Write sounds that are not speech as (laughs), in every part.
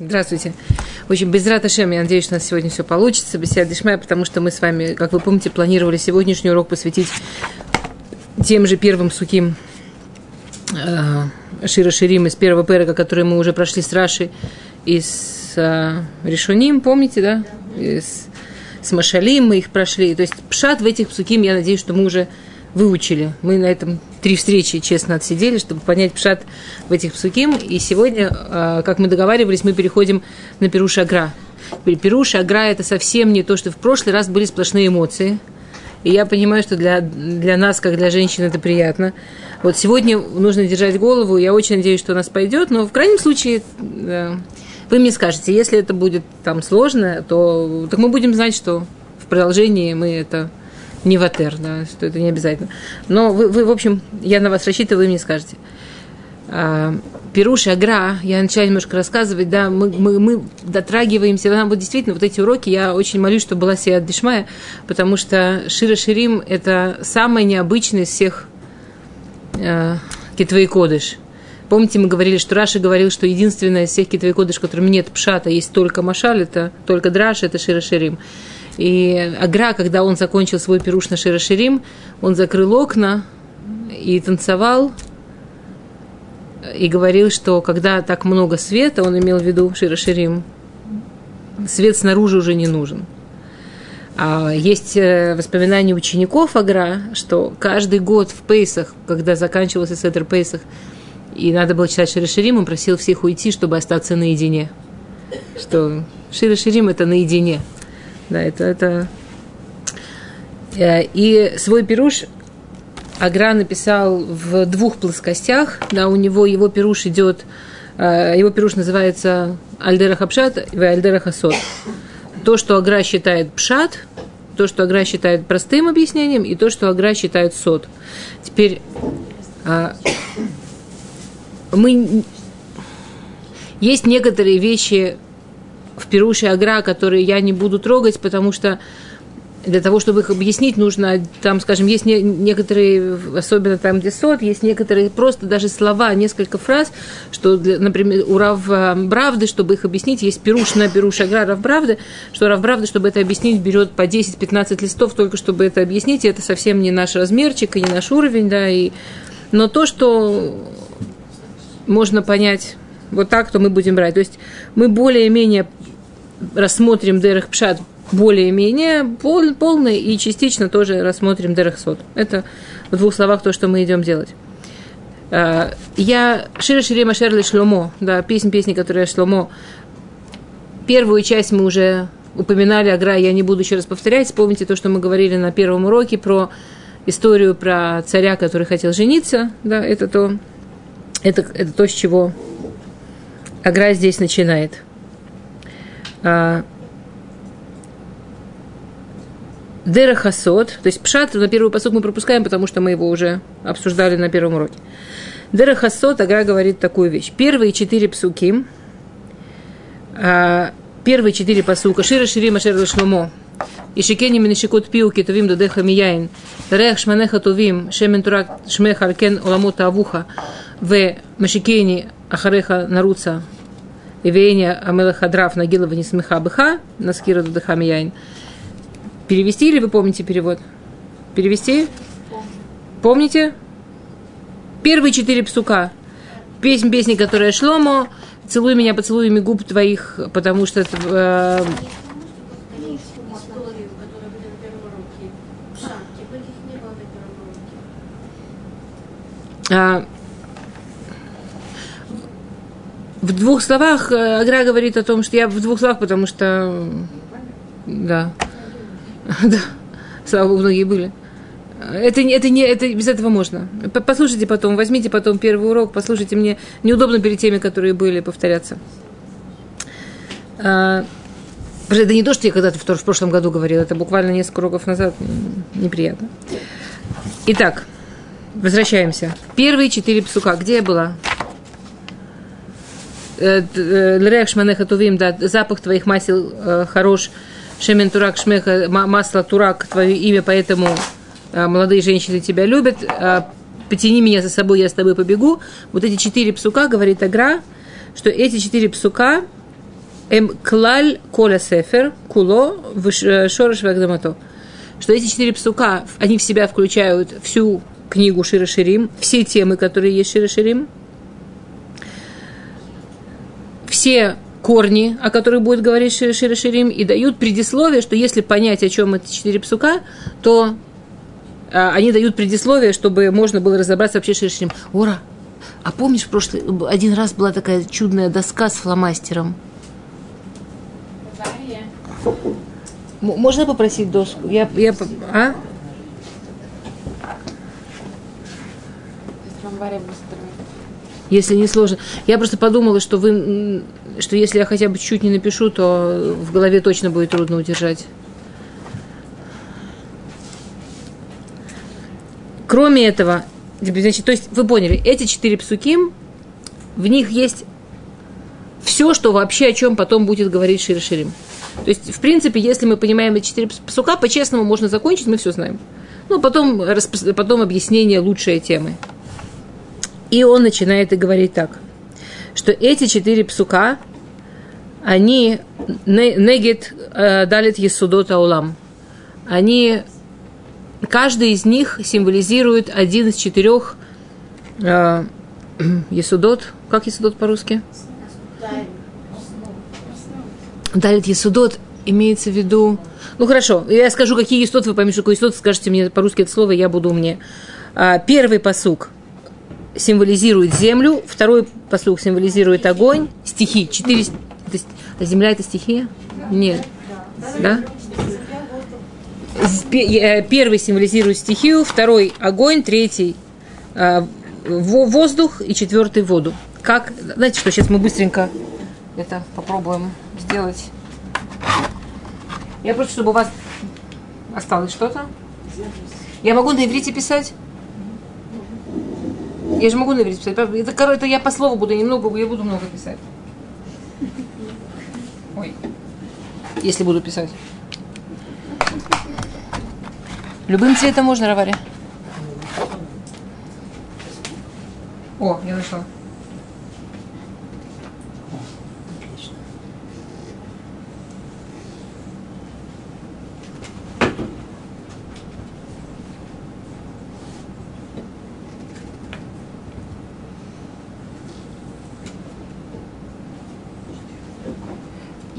Здравствуйте. В общем, без Раташем, я надеюсь, что у нас сегодня все получится, без Дишмая, потому что мы с вами, как вы помните, планировали сегодняшний урок посвятить тем же первым суким э, Шира Ширим из первого перека, который мы уже прошли с Рашей и с э, Решуним, помните, да? И с, с Машалим мы их прошли. То есть пшат в этих псуким, я надеюсь, что мы уже выучили. Мы на этом три встречи, честно, отсидели, чтобы понять пшат в этих псуким. И сегодня, а, как мы договаривались, мы переходим на Перуша Агра. Перуша Агра – это совсем не то, что в прошлый раз были сплошные эмоции. И я понимаю, что для, для нас, как для женщин, это приятно. Вот сегодня нужно держать голову. Я очень надеюсь, что у нас пойдет. Но в крайнем случае, вы мне скажете, если это будет там сложно, то так мы будем знать, что в продолжении мы это не ватер, да, что это не обязательно. Но вы, вы, в общем, я на вас рассчитываю, вы мне скажете. А, Пируш Агра, я начала немножко рассказывать, да, мы, мы, мы дотрагиваемся, нам вот действительно вот эти уроки, я очень молюсь, чтобы была Сия Дишмая, потому что Шира Ширим – это самый необычный из всех э, Китвей Кодыш. Помните, мы говорили, что Раша говорил, что единственное из всех Китвей Кодыш, которым нет пшата, есть только Машаль, это только Драш, это Шира Ширим. И Агра, когда он закончил свой пируш на Широширим, он закрыл окна и танцевал, и говорил, что когда так много света, он имел в виду Широширим, свет снаружи уже не нужен. А есть э, воспоминания учеников Агра, что каждый год в Пейсах, когда заканчивался Сетер Пейсах, и надо было читать Широширим, он просил всех уйти, чтобы остаться наедине. Что Широширим – это наедине – да, это, это... Э, и свой пируш Агра написал в двух плоскостях. Да, у него его пируш идет, э, его пируш называется Альдера Хапшат и Альдера Хасот. То, что Агра считает пшат, то, что Агра считает простым объяснением, и то, что Агра считает сот. Теперь а, мы есть некоторые вещи, в Перуше Агра, которые я не буду трогать, потому что для того, чтобы их объяснить, нужно, там, скажем, есть не, некоторые, особенно там, где сот, есть некоторые просто даже слова, несколько фраз, что, для, например, у Рав Бравды, чтобы их объяснить, есть пируш на пируш Агра Рав Бравды, что Рав Бравды, чтобы это объяснить, берет по 10-15 листов, только чтобы это объяснить, и это совсем не наш размерчик и не наш уровень, да, и... но то, что можно понять вот так, то мы будем брать. То есть мы более-менее рассмотрим Дерех Пшат более-менее пол, полный и частично тоже рассмотрим Дерех Сот. Это в двух словах то, что мы идем делать. А, я Шира Ширима Шерли Шломо, да, песня, песни, которая Шломо. Первую часть мы уже упоминали, Агра, я не буду еще раз повторять. Вспомните то, что мы говорили на первом уроке про историю про царя, который хотел жениться. Да, это то, это, это то, с чего Агра здесь начинает. А, Дера Хасот, то есть Пшат на первый посуд мы пропускаем, потому что мы его уже обсуждали на первом уроке. Дера Хасот, Агра говорит такую вещь. Первые четыре псуки, а, первые четыре посука, Шира Ширима Шерла Шломо, Ишикени Минишикот Пиуки Тувим Додеха Мияин, Рех Шманеха Тувим, Шемен Турак Шмеха Аркен Оламота Авуха, В Машикени Ахареха Наруца Ивеения Амелахадрав Нагилова Несмеха Быха, Наскира Дудыха Мияйн. Перевести или вы помните перевод? Перевести? Помните? Первые четыре псука. Песнь песни, которая Шломо, «Целуй меня поцелуями губ твоих», потому что э, а, в двух словах э, Агра говорит о том, что я в двух словах, потому что да, (laughs) да, слава богу, многие были. Это, это не, это без этого можно. Послушайте потом, возьмите потом первый урок, послушайте мне. Неудобно перед теми, которые были, повторяться. А, это не то, что я когда-то в, в прошлом году говорила, это буквально несколько уроков назад. Неприятно. Итак, возвращаемся. Первые четыре псука. Где я была? Э, э, Лрех тувим, да, запах твоих масел э, хорош, шемен турак шмеха, масло турак, твое имя, поэтому молодые женщины тебя любят, потяни меня за собой, я с тобой побегу. Вот эти четыре псука, говорит Агра, что эти четыре псука, Эм клаль коля сефер куло шорыш вагдамато. Что эти четыре псука, они в себя включают всю книгу Шира Ширим, все темы, которые есть Шира Ширим, все корни, о которых будет говорить Шира Шира Ширим, и дают предисловие, что если понять, о чем эти четыре псука, то а, они дают предисловие, чтобы можно было разобраться вообще Шира Ширим. Ура! А помнишь, в прошлый один раз была такая чудная доска с фломастером? Можно попросить доску? Я, я, а? Если не сложно. Я просто подумала, что вы, что если я хотя бы чуть не напишу, то в голове точно будет трудно удержать. Кроме этого, значит, то есть вы поняли, эти четыре псуки, в них есть все, что вообще о чем потом будет говорить Шир Ширим. То есть, в принципе, если мы понимаем эти четыре псука, по-честному можно закончить, мы все знаем. Ну, потом, потом объяснение лучшей темы. И он начинает и говорить так, что эти четыре псука, они негет э, далит есудот аулам. Они, каждый из них символизирует один из четырех э, (clears throat) есудот. Как есудот по-русски? Далит Есудот имеется в виду... Ну хорошо, я скажу, какие есудот, вы поймете, что такое есудот, скажете мне по-русски это слово, я буду умнее. А, первый посук символизирует землю, второй посук символизирует огонь, стихи, четыре... А земля это стихия? Нет. Да? Э, первый символизирует стихию, второй огонь, третий а, воздух и четвертый воду. Как, знаете что, сейчас мы быстренько это попробуем сделать. Я просто, чтобы у вас осталось что-то. Я могу на иврите писать? Я же могу на писать. Это, это я по слову буду немного, я буду много писать. Ой. Если буду писать. Любым цветом можно, Равари? О, я нашла.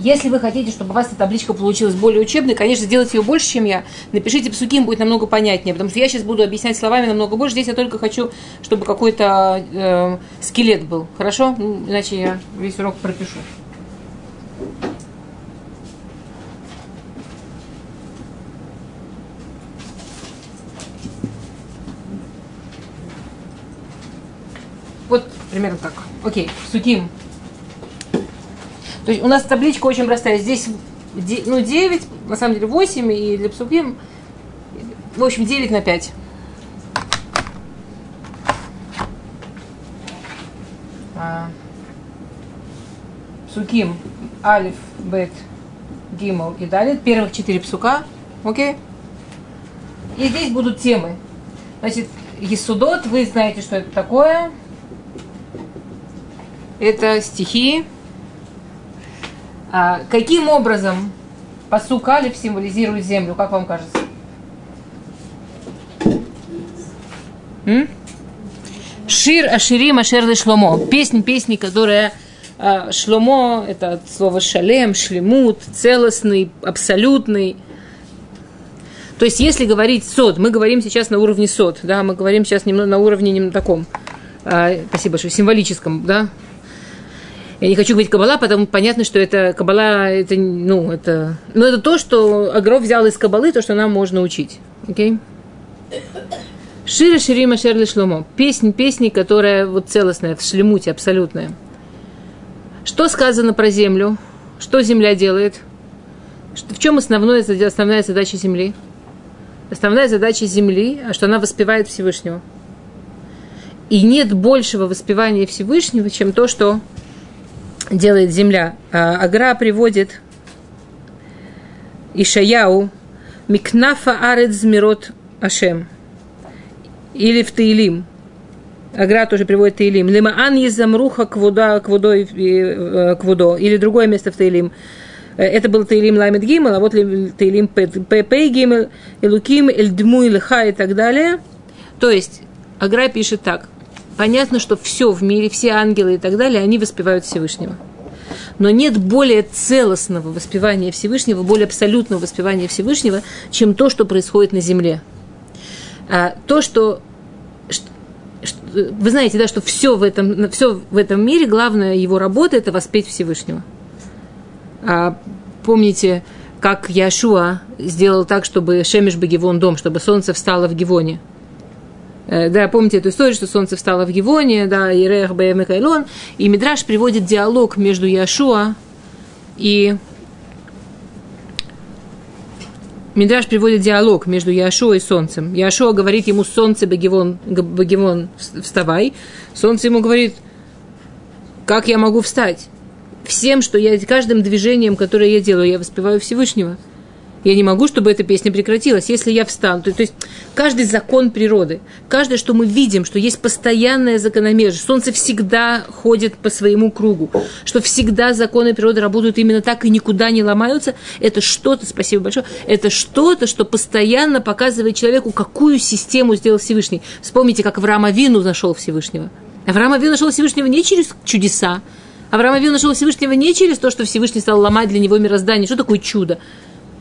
Если вы хотите, чтобы у вас эта табличка получилась более учебной, конечно, сделайте ее больше, чем я. Напишите псуким, будет намного понятнее, потому что я сейчас буду объяснять словами намного больше. Здесь я только хочу, чтобы какой-то э, скелет был. Хорошо? Ну, иначе я весь урок пропишу. Вот примерно так. Окей, суким. То есть у нас табличка очень простая. Здесь ну, 9, на самом деле 8, и для псуким, в общем, 9 на 5. А, псуким, алиф, бет, гимл и далее. Первых 4 псука. Окей? И здесь будут темы. Значит, Есудот, вы знаете, что это такое. Это стихи, а, каким образом посук Алиф символизирует землю, как вам кажется? М? Шир Аширим Ашер Шломо. Песня, песни, которая а, Шломо, это от слова шалем, шлемут, целостный, абсолютный. То есть, если говорить сод, мы говорим сейчас на уровне сод, да, мы говорим сейчас немного на уровне немного таком, а, спасибо большое, символическом, да, я не хочу говорить кабала, потому понятно, что это кабала, это, ну, это, ну, это то, что Агров взял из кабалы, то, что нам можно учить. Окей? Okay? Шира Ширима Шерли Шломо. Песнь, песни, которая вот целостная, в шлемуте, абсолютная. Что сказано про землю? Что земля делает? В чем основная, основная задача земли? Основная задача земли, а что она воспевает Всевышнего. И нет большего воспевания Всевышнего, чем то, что делает земля. А Агра приводит Ишаяу Микнафа Арец Мирот Ашем или в Таилим. Агра тоже приводит Таилим. Лимаан езамруха квуда, квудо, э, квудо. Или другое место в Таилим. Э, это был Таилим Ламет Гимел, а вот Таилим Пей Гимел, Элуким, Эльдму, Лиха и так далее. То есть, Агра пишет так. Понятно, что все в мире, все ангелы и так далее, они воспевают Всевышнего. Но нет более целостного воспевания Всевышнего, более абсолютного воспевания Всевышнего, чем то, что происходит на земле. А то, что вы знаете, да, что все в этом, все в этом мире, главная его работа – это воспеть Всевышнего. А, помните, как Яшуа сделал так, чтобы Шемиш Багивон дом, чтобы солнце встало в Гивоне. Э, да, помните эту историю, что солнце встало в Гивоне, да, Ирех Баемекайлон, и Мидраш приводит диалог между Яшуа и Мидраш приводит диалог между Яшуа и солнцем. Яшуа говорит ему, солнце, Багивон, Багивон, вставай. Солнце ему говорит, как я могу встать? Всем, что я, каждым движением, которое я делаю, я воспеваю Всевышнего – я не могу, чтобы эта песня прекратилась. Если я встану, то, то есть каждый закон природы, каждое, что мы видим, что есть постоянная закономерность, солнце всегда ходит по своему кругу, что всегда законы природы работают именно так и никуда не ломаются, это что-то, спасибо большое, это что-то, что постоянно показывает человеку, какую систему сделал Всевышний. Вспомните, как Авраам Авину нашел Всевышнего. Авраам Авину нашел Всевышнего не через чудеса, Авраам Авину нашел Всевышнего не через то, что Всевышний стал ломать для него мироздание. Что такое чудо?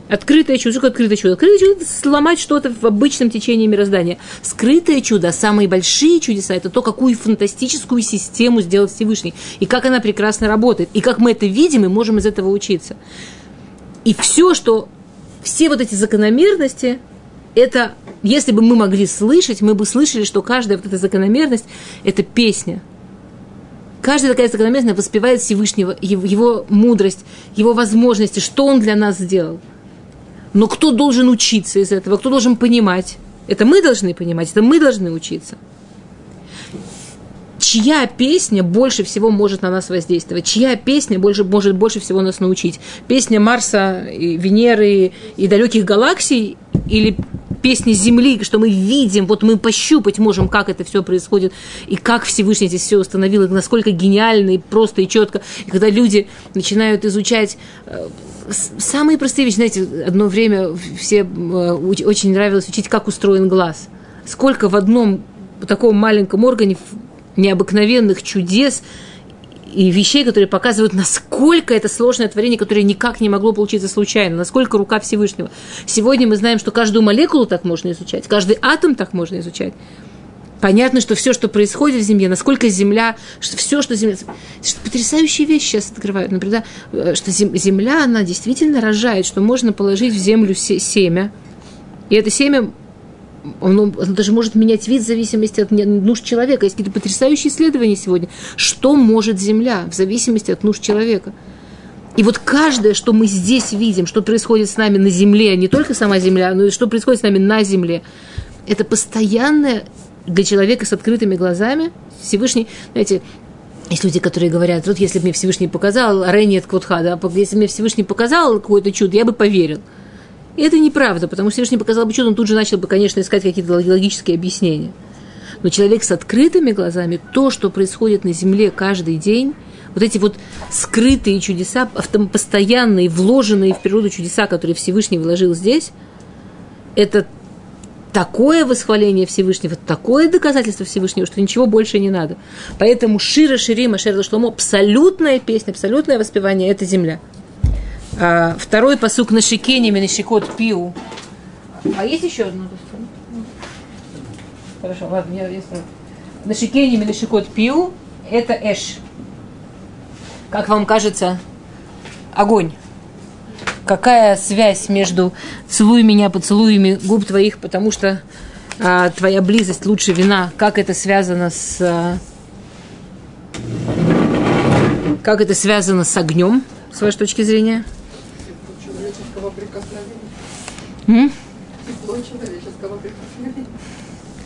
Открытое чудо. Что открытое чудо? Открытое чудо – это сломать что-то в обычном течении мироздания. Скрытое чудо, самые большие чудеса – это то, какую фантастическую систему сделал Всевышний. И как она прекрасно работает. И как мы это видим, и можем из этого учиться. И все, что... Все вот эти закономерности, это, если бы мы могли слышать, мы бы слышали, что каждая вот эта закономерность – это песня. Каждая такая закономерность воспевает Всевышнего, его, его мудрость, его возможности, что он для нас сделал – но кто должен учиться из этого? Кто должен понимать? Это мы должны понимать, это мы должны учиться. Чья песня больше всего может на нас воздействовать? Чья песня больше, может больше всего нас научить? Песня Марса, и Венеры и далеких галаксий или песни Земли, что мы видим, вот мы пощупать можем, как это все происходит, и как Всевышний здесь все установил, и насколько гениально, и просто, и четко. И когда люди начинают изучать э, самые простые вещи, знаете, одно время все э, очень нравилось учить, как устроен глаз. Сколько в одном таком маленьком органе необыкновенных чудес и вещей, которые показывают, насколько это сложное творение, которое никак не могло получиться случайно, насколько рука Всевышнего. Сегодня мы знаем, что каждую молекулу так можно изучать, каждый атом так можно изучать. Понятно, что все, что происходит в Земле, насколько Земля, что все, что Земля... Что потрясающие вещи сейчас открывают. Например, э, что Земля, она действительно рожает, что можно положить в Землю семя, и это семя оно, оно даже может менять вид в зависимости от нужд человека. Есть какие-то потрясающие исследования сегодня. Что может Земля в зависимости от нужд человека? И вот каждое, что мы здесь видим, что происходит с нами на Земле, не только сама Земля, но и что происходит с нами на Земле, это постоянное для человека с открытыми глазами Всевышний, знаете, есть люди, которые говорят, вот если бы мне Всевышний показал, а Рейнет Квотха, да, если бы мне Всевышний показал какое-то чудо, я бы поверил. И это неправда, потому что Всевышний показал бы чудо, он тут же начал бы, конечно, искать какие-то логические объяснения. Но человек с открытыми глазами, то, что происходит на земле каждый день, вот эти вот скрытые чудеса, постоянные, вложенные в природу чудеса, которые Всевышний вложил здесь, это такое восхваление Всевышнего, такое доказательство Всевышнего, что ничего больше не надо. Поэтому Шира Ширима Шерла Шломо абсолютная песня, абсолютное воспевание – это земля. А, второй посук на Шикене Менешикот Пиу. А есть еще одно? Хорошо, ладно, я, я На Шикене Менешикот Пиу – это Эш. Как вам кажется, огонь какая связь между «целуй меня поцелуями губ твоих, потому что а, твоя близость лучше вина», как это связано с... А, как это связано с огнем, с вашей точки зрения?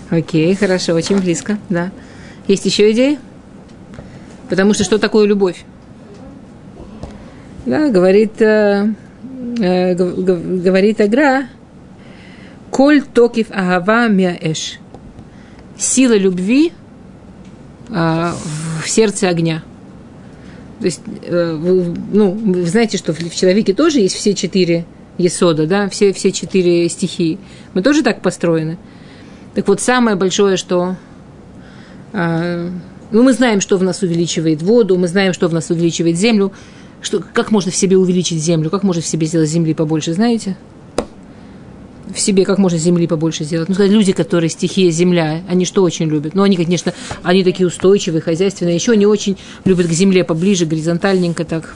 Окей, хорошо, очень близко, да. Есть еще идеи? Потому что что такое любовь? Да, говорит э, э, говорит Агра, Коль токив агава мяэш. Сила любви а, в сердце огня. То есть, э, вы, ну, вы знаете, что в человеке тоже есть все четыре есода, да, все, все четыре стихии. Мы тоже так построены. Так вот, самое большое, что... А, ну, мы знаем, что в нас увеличивает воду, мы знаем, что в нас увеличивает землю. Что, как можно в себе увеличить землю? Как можно в себе сделать земли побольше, знаете? в себе как можно земли побольше сделать. Ну, сказать, люди, которые стихия земля, они что очень любят? Ну, они, конечно, они такие устойчивые, хозяйственные. Еще они очень любят к земле поближе, горизонтальненько так,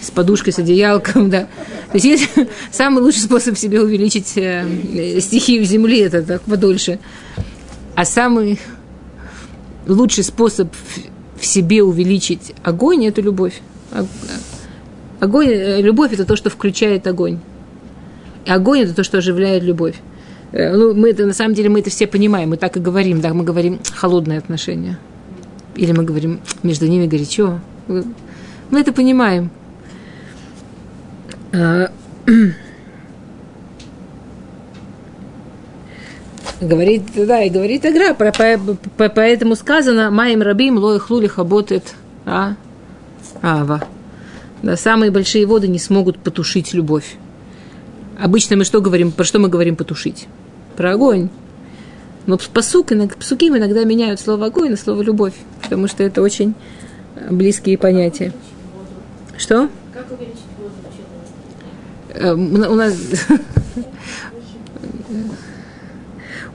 с подушкой, с одеялком, да. То есть, есть (laughs) самый лучший способ себе увеличить э, стихию земли, это так подольше. А самый лучший способ в себе увеличить огонь – это любовь. Огонь, э, любовь – это то, что включает огонь. Огонь – это то, что оживляет любовь. Э, ну, мы это, на самом деле, мы это все понимаем, мы так и говорим, да, мы говорим холодные отношения. Или мы говорим, между ними горячо. Мы это понимаем. А, (clears throat) говорит, да, и говорит Агра, по, по, по, поэтому сказано, Маем Рабим лой хлули хаботет а? Ава. Да, самые большие воды не смогут потушить любовь. Обычно мы что говорим, про что мы говорим потушить? Про огонь. Но посук, псуки иногда меняют слово огонь на слово любовь, потому что это очень близкие понятия. Что? Как? Э, у нас (laughs)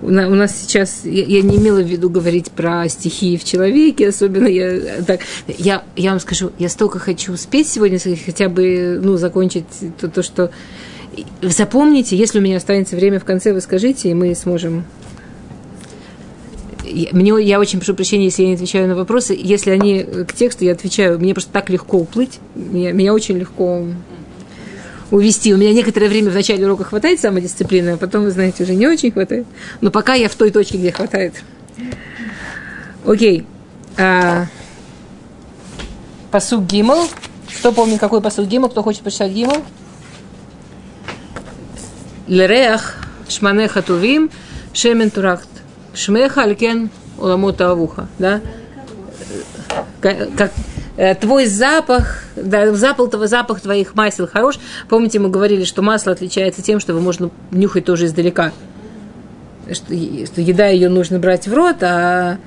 у нас сейчас, я, не имела в виду говорить про стихии в человеке, особенно я так, я, я вам скажу, я столько хочу успеть сегодня, хотя бы, ну, закончить то, то, что запомните, если у меня останется время в конце, вы скажите, и мы сможем мне, я очень прошу прощения, если я не отвечаю на вопросы. Если они к тексту, я отвечаю. Мне просто так легко уплыть. Меня, меня очень легко увести. У меня некоторое время в начале урока хватает самодисциплины, а потом, вы знаете, уже не очень хватает. Но пока я в той точке, где хватает. Окей. А, посуг Гимл. Кто помнит, какой посуг Гимл? Кто хочет почитать Гимл? Лереах шманеха тувим шемен турахт. Шмеха алькен уламота авуха. Да? Как, Э, твой запах, да, запах, запах твоих масел хорош. Помните, мы говорили, что масло отличается тем, что его можно нюхать тоже издалека. Что, что еда ее нужно брать в рот, а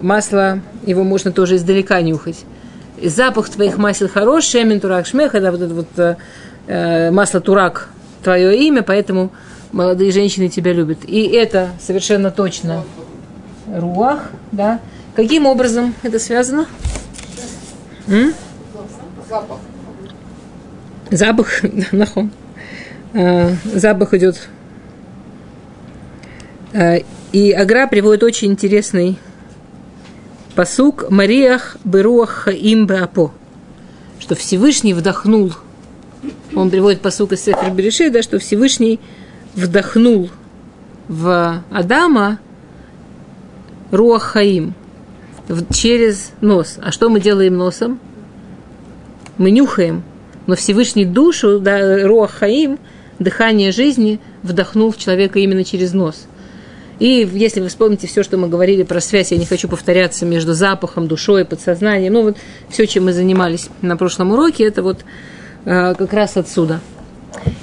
масло его можно тоже издалека нюхать. И запах твоих масел хорош, шемен турак шмеха, да, вот это вот э, э, масло турак, твое имя, поэтому молодые женщины тебя любят. И это совершенно точно руах, да. Каким образом это связано? М? Запах. Запах, (laughs) нахон. А, запах идет. А, и Агра приводит очень интересный посук Мариях Беруах Хаим Беапо, что Всевышний вдохнул. Он приводит посук из Сефер Береши, да, что Всевышний вдохнул в Адама Руах Хаим – через нос. А что мы делаем носом? Мы нюхаем. Но Всевышний душу, да, Руах дыхание жизни, вдохнул в человека именно через нос. И если вы вспомните все, что мы говорили про связь, я не хочу повторяться между запахом, душой, подсознанием, ну вот все, чем мы занимались на прошлом уроке, это вот э, как раз отсюда.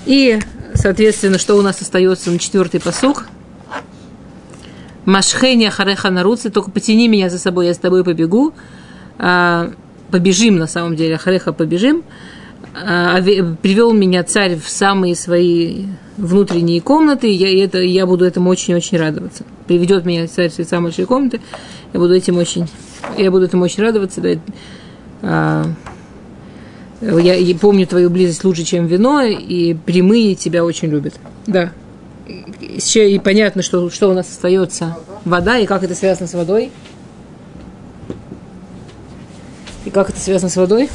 И, соответственно, что у нас остается на четвертый посук – Машхени Ахареха Наруци, только потяни меня за собой, я с тобой побегу. А, побежим, на самом деле, Ахареха побежим. А, привел меня царь в самые свои внутренние комнаты, я, это, я буду этому очень-очень радоваться. Приведет меня царь в самые большие комнаты, я буду этим очень, я буду этому очень радоваться. Да, а, я, я помню твою близость лучше, чем вино, и прямые тебя очень любят. Да еще и понятно, что, что у нас остается вода, и как это связано с водой. И как это связано с водой?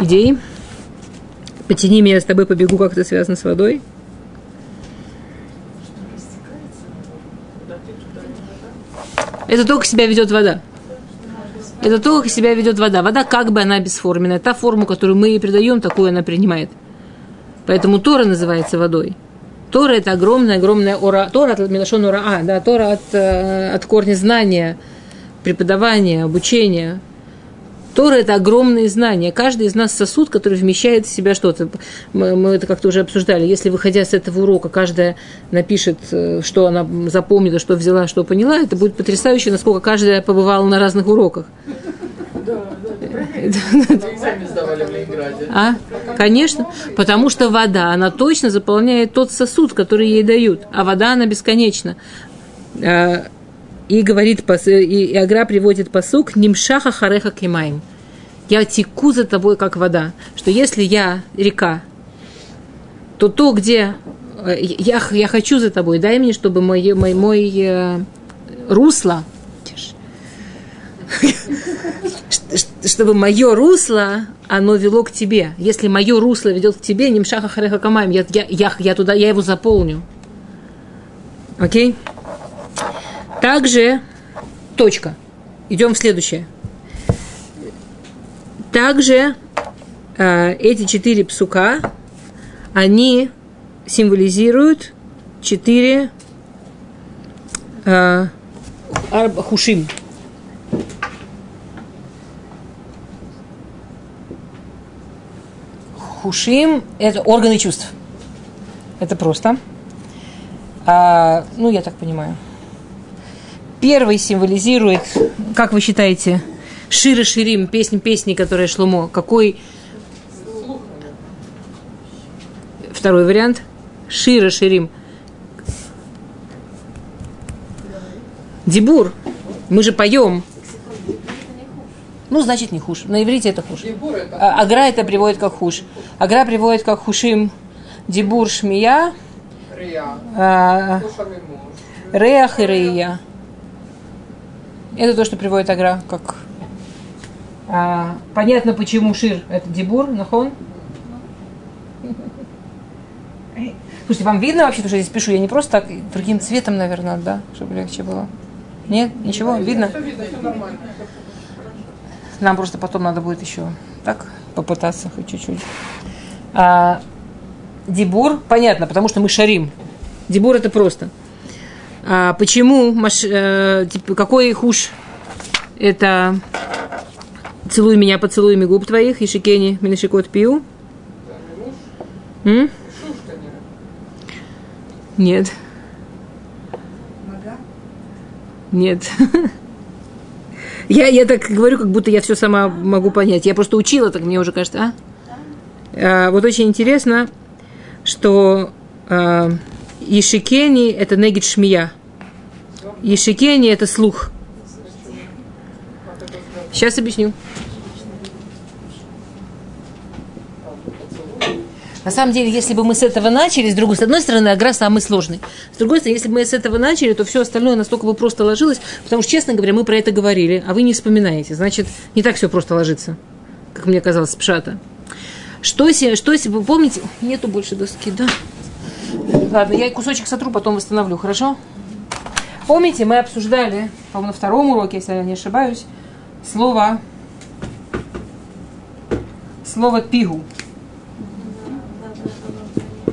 Идеи. Потяни меня, с тобой побегу, как это связано с водой. Это только себя ведет вода. Это только себя ведет вода. Вода как бы она бесформенная. Та форму, которую мы ей придаем, такую она принимает. Поэтому Тора называется водой. Тора – это огромная-огромная ора. Тора от Милашон Ура, а, да, Тора от, э, от корня знания. преподавание, обучение. Тора – это огромные знания. Каждый из нас сосуд, который вмещает в себя что-то. Мы, мы это как-то уже обсуждали. Если, выходя с этого урока, каждая напишет, э, что она запомнила, что взяла, что поняла, это будет потрясающе, насколько каждая побывала на разных уроках. А? Конечно. Потому что вода, она точно заполняет тот сосуд, который ей дают. А вода, она бесконечна. А, и говорит, и Агра приводит посук «Нимшаха хареха кимаем». Я теку за тобой, как вода. Что если я река, то то, где э, я, я хочу за тобой, дай мне, чтобы мой, мой, мой э, русло, чтобы мое русло, оно вело к тебе. Если мое русло ведет к тебе, нимшаха хареха камаем, я, я, я, я туда, я его заполню. Окей? Также, точка. Идем в следующее. Также э, эти четыре псука, они символизируют четыре э, хушим. Хушим – это органы чувств. Это просто. А, ну, я так понимаю. Первый символизирует, как вы считаете, Шира Ширим, песни песни, которая Шлумо. Какой второй вариант? Шира Ширим. Дебур. Мы же поем. Ну, значит, не хуш. На иврите это хуш. А, агра это приводит как хуш. Агра приводит как хушим дебур шмия. А, реах и рея. Это то, что приводит Агра, как... А, понятно, почему Шир – это Дебур, Нахон? Слушайте, вам видно вообще, что я здесь пишу? Я не просто так, другим цветом, наверное, да, чтобы легче было. Нет? Ничего? Видно? Все видно, все нормально. Нам просто потом надо будет еще так попытаться хоть чуть-чуть. А, дебур, понятно, потому что мы шарим. Дебур это просто. А, почему, маш, э, типа, какой хуш? Это целуй меня поцелуями губ твоих, Ишикени, Минашикот пью. М? Нет. Нет. (laughs) Я, я так говорю, как будто я все сама могу понять. Я просто учила, так мне уже кажется, а? а вот очень интересно, что а, Ешикени – это негид шмия. Ешикени – это слух. Сейчас объясню. На самом деле, если бы мы с этого начали, с другой с одной стороны, агра самый сложный. С другой стороны, если бы мы с этого начали, то все остальное настолько бы просто ложилось, потому что, честно говоря, мы про это говорили, а вы не вспоминаете. Значит, не так все просто ложится, как мне казалось, с пшата. Что, что, вы помните? Нету больше доски, да? Ладно, я кусочек сотру, потом восстановлю, хорошо? Помните, мы обсуждали, по-моему, на втором уроке, если я не ошибаюсь, слово, слово пигу.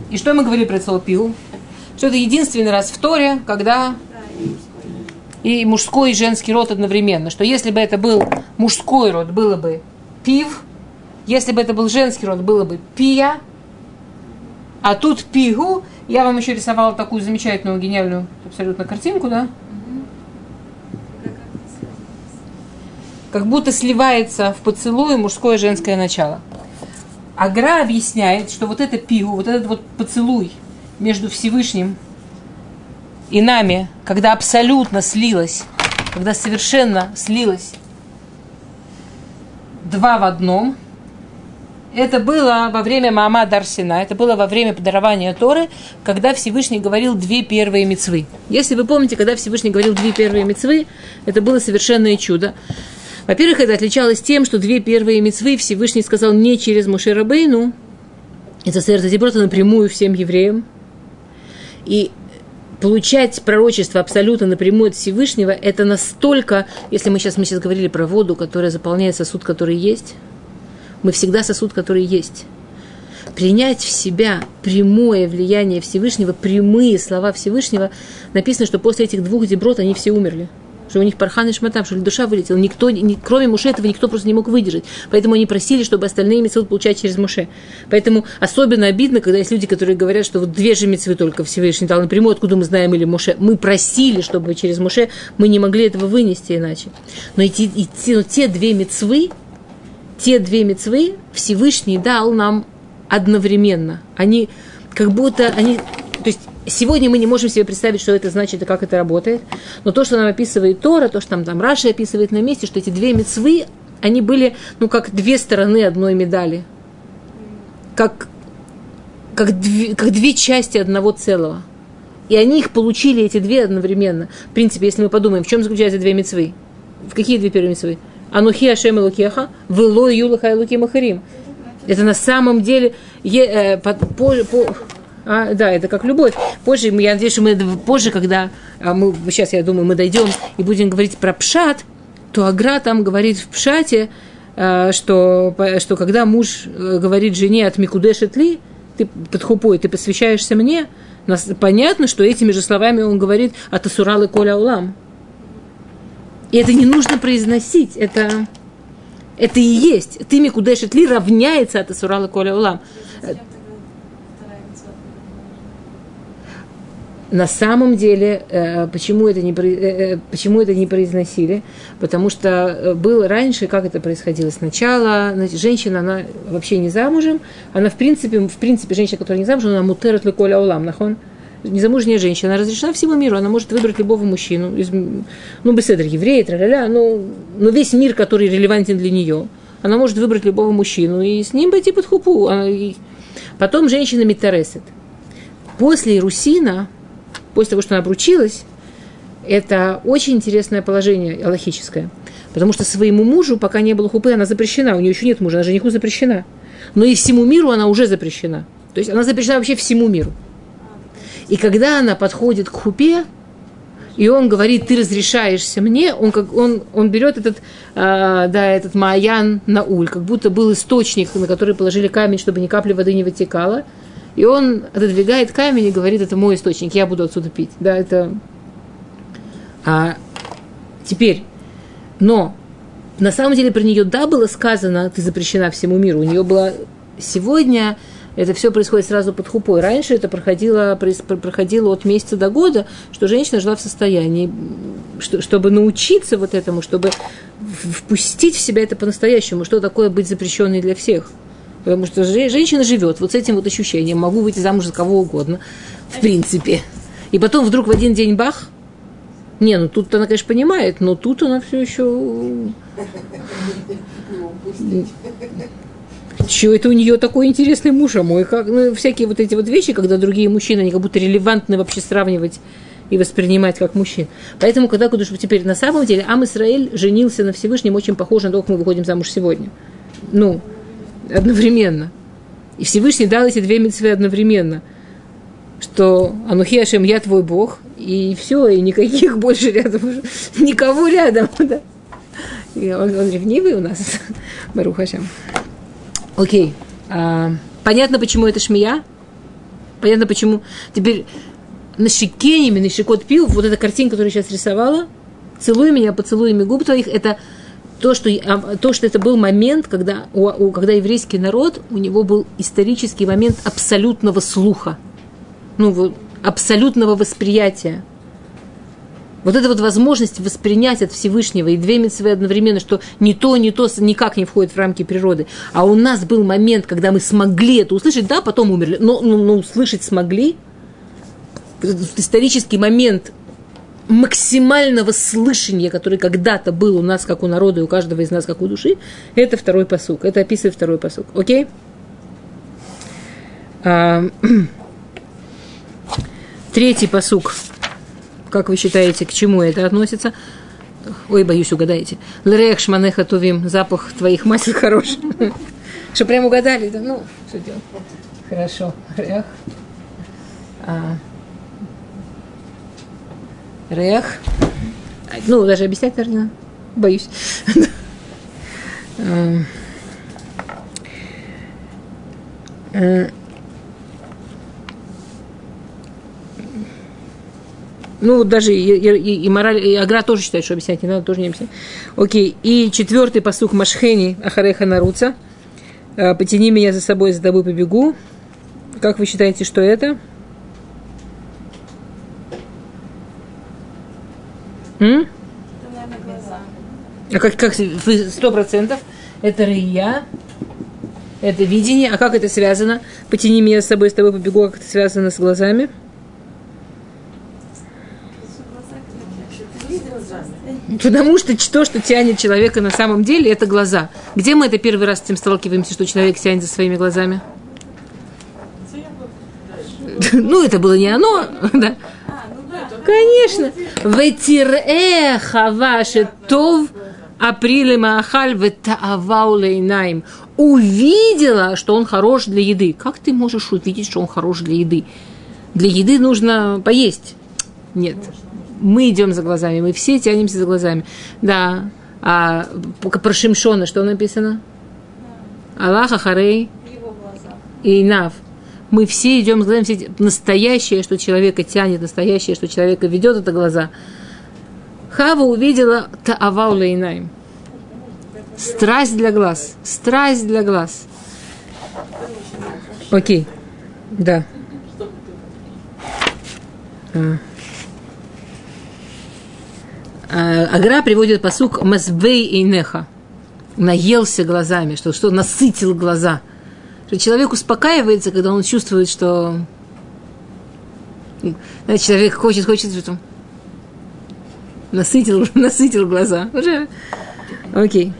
И что мы говорили про пигу? Что это единственный раз в Торе, когда и мужской, и женский род одновременно. Что если бы это был мужской род, было бы пив, если бы это был женский род, было бы пия, а тут пигу, я вам еще рисовала такую замечательную, гениальную абсолютно картинку, да? Как будто сливается в поцелуй мужское и женское начало. Агра объясняет, что вот это пигу, вот этот вот поцелуй между Всевышним и нами, когда абсолютно слилось, когда совершенно слилось два в одном – это было во время Маама Дарсина, это было во время подарования Торы, когда Всевышний говорил две первые мецвы. Если вы помните, когда Всевышний говорил две первые мецвы, это было совершенное чудо. Во-первых, это отличалось тем, что две первые мецвы Всевышний сказал не через Мушерабейну, это совершенно просто напрямую всем евреям. И получать пророчество абсолютно напрямую от Всевышнего, это настолько, если мы сейчас, мы сейчас говорили про воду, которая заполняет сосуд, который есть, мы всегда сосуд, который есть. Принять в себя прямое влияние Всевышнего, прямые слова Всевышнего, написано, что после этих двух деброд они все умерли. Что у них пархан и шматам, что душа вылетела. Никто, ни, кроме Муше этого никто просто не мог выдержать. Поэтому они просили, чтобы остальные мецвы получать через Муше. Поэтому особенно обидно, когда есть люди, которые говорят, что вот две же мецвы только Всевышний дал напрямую, откуда мы знаем, или Муше. Мы просили, чтобы через Муше, мы не могли этого вынести иначе. Но эти, и но те две мецвы, те две мецвы Всевышний дал нам одновременно. Они как будто, они, Сегодня мы не можем себе представить, что это значит и как это работает. Но то, что нам описывает Тора, то, что там, там Раши описывает на месте, что эти две мецвы, они были, ну, как две стороны одной медали. Как, как, две, как две части одного целого. И они их получили, эти две одновременно. В принципе, если мы подумаем, в чем заключаются две мецвы? В какие две первые мецвы? Анухи Ашем Лукеха, Вело Юлаха Луки Махарим. Это на самом деле е, э, по, по, по, а, да, это как любовь. Позже, я надеюсь, что мы позже, когда а, мы, сейчас, я думаю, мы дойдем и будем говорить про пшат, то Агра там говорит в пшате, а, что, что когда муж э, говорит жене от Микудешет ли, ты под хупой, ты посвящаешься мне, понятно, что этими же словами он говорит от Асуралы Коля Улам. И это не нужно произносить, это, это и есть. Ты Микудешет ли равняется от Асуралы Коля Улам. На самом деле, э, почему это, не, э, э, почему это не произносили? Потому что было раньше, как это происходило? Сначала женщина, она вообще не замужем, она в принципе, в принципе женщина, которая не замужем, она мутерет леколя улам, нахон. Незамужняя женщина, она разрешена всему миру, она может выбрать любого мужчину, из, ну, беседр, еврей, тра-ля-ля, ну, но весь мир, который релевантен для нее, она может выбрать любого мужчину и с ним пойти под хупу. Она, и... Потом женщина митаресет. После Русина, после того, что она обручилась, это очень интересное положение аллахическое. Потому что своему мужу, пока не было хупы, она запрещена. У нее еще нет мужа, она жениху запрещена. Но и всему миру она уже запрещена. То есть она запрещена вообще всему миру. И когда она подходит к хупе, и он говорит, ты разрешаешься мне, он, как, он, он берет этот, э, да, этот маян на уль, как будто был источник, на который положили камень, чтобы ни капли воды не вытекало – и он отодвигает камень и говорит, это мой источник, я буду отсюда пить. Да, это... А теперь, но на самом деле про нее да было сказано, ты запрещена всему миру. У нее было сегодня это все происходит сразу под хупой. Раньше это проходило, проходило от месяца до года, что женщина жила в состоянии, чтобы научиться вот этому, чтобы впустить в себя это по-настоящему, что такое быть запрещенной для всех – Потому что женщина живет вот с этим вот ощущением, могу выйти замуж за кого угодно, в принципе. И потом вдруг в один день бах, не, ну тут она, конечно, понимает, но тут она все еще... Чего это у нее такой интересный муж, а мой? Как, ну, всякие вот эти вот вещи, когда другие мужчины, они как будто релевантны вообще сравнивать и воспринимать как мужчин. Поэтому, когда Кудуш теперь на самом деле Ам Исраэль женился на Всевышнем очень похоже на то, как мы выходим замуж сегодня. Ну, одновременно. И Всевышний дал эти две митцвы одновременно. Что Анухи Ашем, я твой Бог, и все, и никаких (laughs) больше рядом, никого рядом. (laughs) Да? И он, он ревнивый у нас, (laughs) Барух Ашем. Окей. А, понятно, почему это шмия? Понятно, почему. Теперь на щекенями, на щекот пил, вот эта картинка, которую я сейчас рисовала, целуй меня, поцелуй меня губ твоих, это то, что, а, то, что это был момент, когда, у, когда еврейский народ, у него был исторический момент абсолютного слуха, ну, абсолютного восприятия. Вот эта вот возможность воспринять от Всевышнего и две митцвы одновременно, что ни то, ни то никак не входит в рамки природы. А у нас был момент, когда мы смогли это услышать, да, потом умерли, но, но, но услышать смогли. Исторический момент максимального слышания, который когда-то был у нас, как у народа, и у каждого из нас, как у души, это второй посук. Это описывает второй посук. Окей? А, (clears throat) третий посук. Как вы считаете, к чему это относится? Ой, боюсь, угадаете. Лрех шманеха тувим, запах твоих масел хороший. (laughs) Что прям угадали? Да? Ну, что делать? Хорошо. Рех. Ну, даже объяснять, наверное, боюсь. Ну, даже и, и, и мораль, и Агра тоже считает, что объяснять не надо, тоже не объяснять. Окей. И четвертый посук Машхени Ахареха Наруца. «Э, Потяни меня за собой, за тобой побегу. Как вы считаете, что это? М? А как, как сто процентов? Это рия, это видение. А как это связано? Потяни меня с собой, с тобой побегу. Как это связано с глазами? Потому что то, что тянет человека на самом деле, это глаза. Где мы это первый раз с этим сталкиваемся, что человек тянет за своими глазами? (laughs) Ну, это было не оно, (laughs) да. Конечно. Ветиреха ваше тов априле маахаль ветааваулейнаим. Увидела, что он хорош для еды. Как ты можешь увидеть, что он хорош для еды? Для еды нужно поесть. Нет. Мы идем за глазами, мы все тянемся за глазами. Да. А про Шимшона что написано? Аллаха Харей и Нав мы все идем, глазами, все настоящее, что человека тянет, настоящее, что человека ведет, это глаза. Хава увидела таавау лейнаим. Страсть для глаз. Страсть для глаз. Окей. Да. А. А, Агра приводит посук Масбей и Неха. Наелся глазами, что, что насытил глаза – что человек успокаивается, когда он чувствует, что знаете, человек хочет, хочет, что насытил, (laughs) насытил глаза. Уже окей.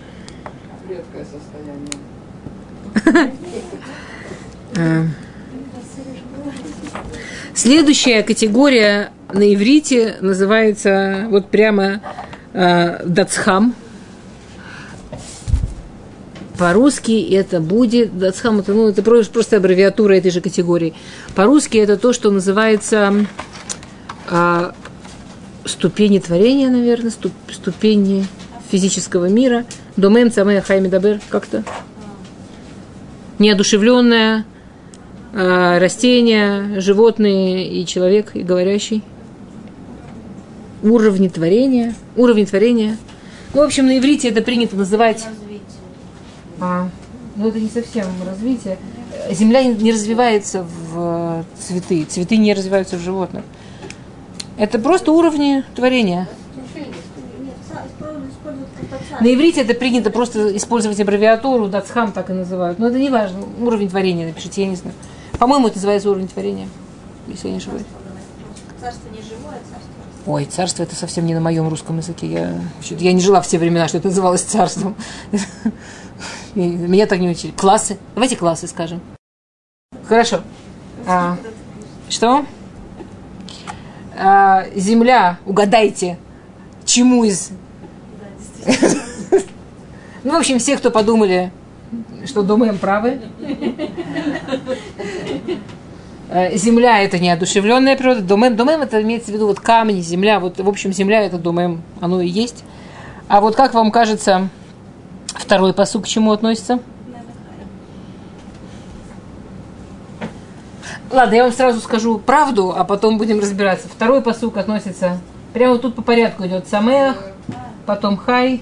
Редкое состояние. (laughs) А. Следующая категория на иврите называется вот прямо э, дацхам – по-русски это будет, дацхам, это, ну, это просто аббревиатура этой же категории. По-русски это то, что называется а, ступени творения, наверное, ступ, ступени физического мира. דומם צומח חי מדבר, как-то. Неодушевленное а, растение, животные и человек, и говорящий. Уровни творения. Уровни творения. Ну, в общем, на иврите это принято называть а, ну, это не совсем развитие. Земля не развивается в цветы, цветы не развиваются в животных. Это просто уровни творения. На иврите это принято просто использовать аббревиатуру, дацхам так и называют. Но это не важно. Уровень творения напишите, я не знаю. По-моему, это называется уровень творения, если я не ошибаюсь. Царство не живое, царство. Ой, царство это совсем не на моем русском языке. Я, я не жила в те времена, что это называлось царством. Меня так не учили. Классы. Давайте классы скажем. Хорошо. А, что? А, земля, угадайте, чему из... Ну, в общем, все, кто подумали, что думаем правы. Э, земля – это неодушевленная природа. Домен, домен – это имеется в виду вот камни, земля. Вот, в общем, земля – это домен, оно и есть. А вот как вам кажется, Второй посук к чему относится? Ладно, я вам сразу скажу правду, а потом будем разбираться. Второй посук относится, прямо тут по порядку идет Самеах, потом Хай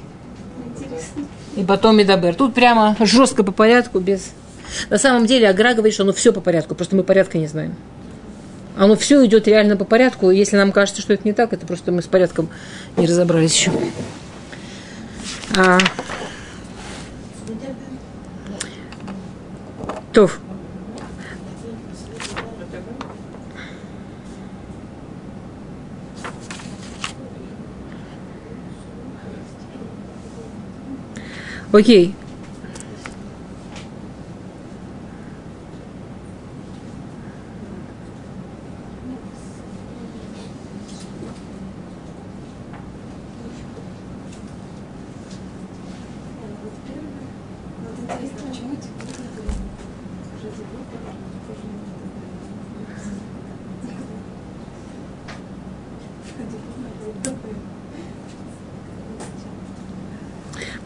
и потом Медабер. Тут прямо жестко по порядку, без... На самом деле Агра говорит, что оно все по порядку, просто мы порядка не знаем. Оно все идет реально по порядку. Если нам кажется, что это не так, это просто мы с порядком не разобрались еще. А, Тов. Окей.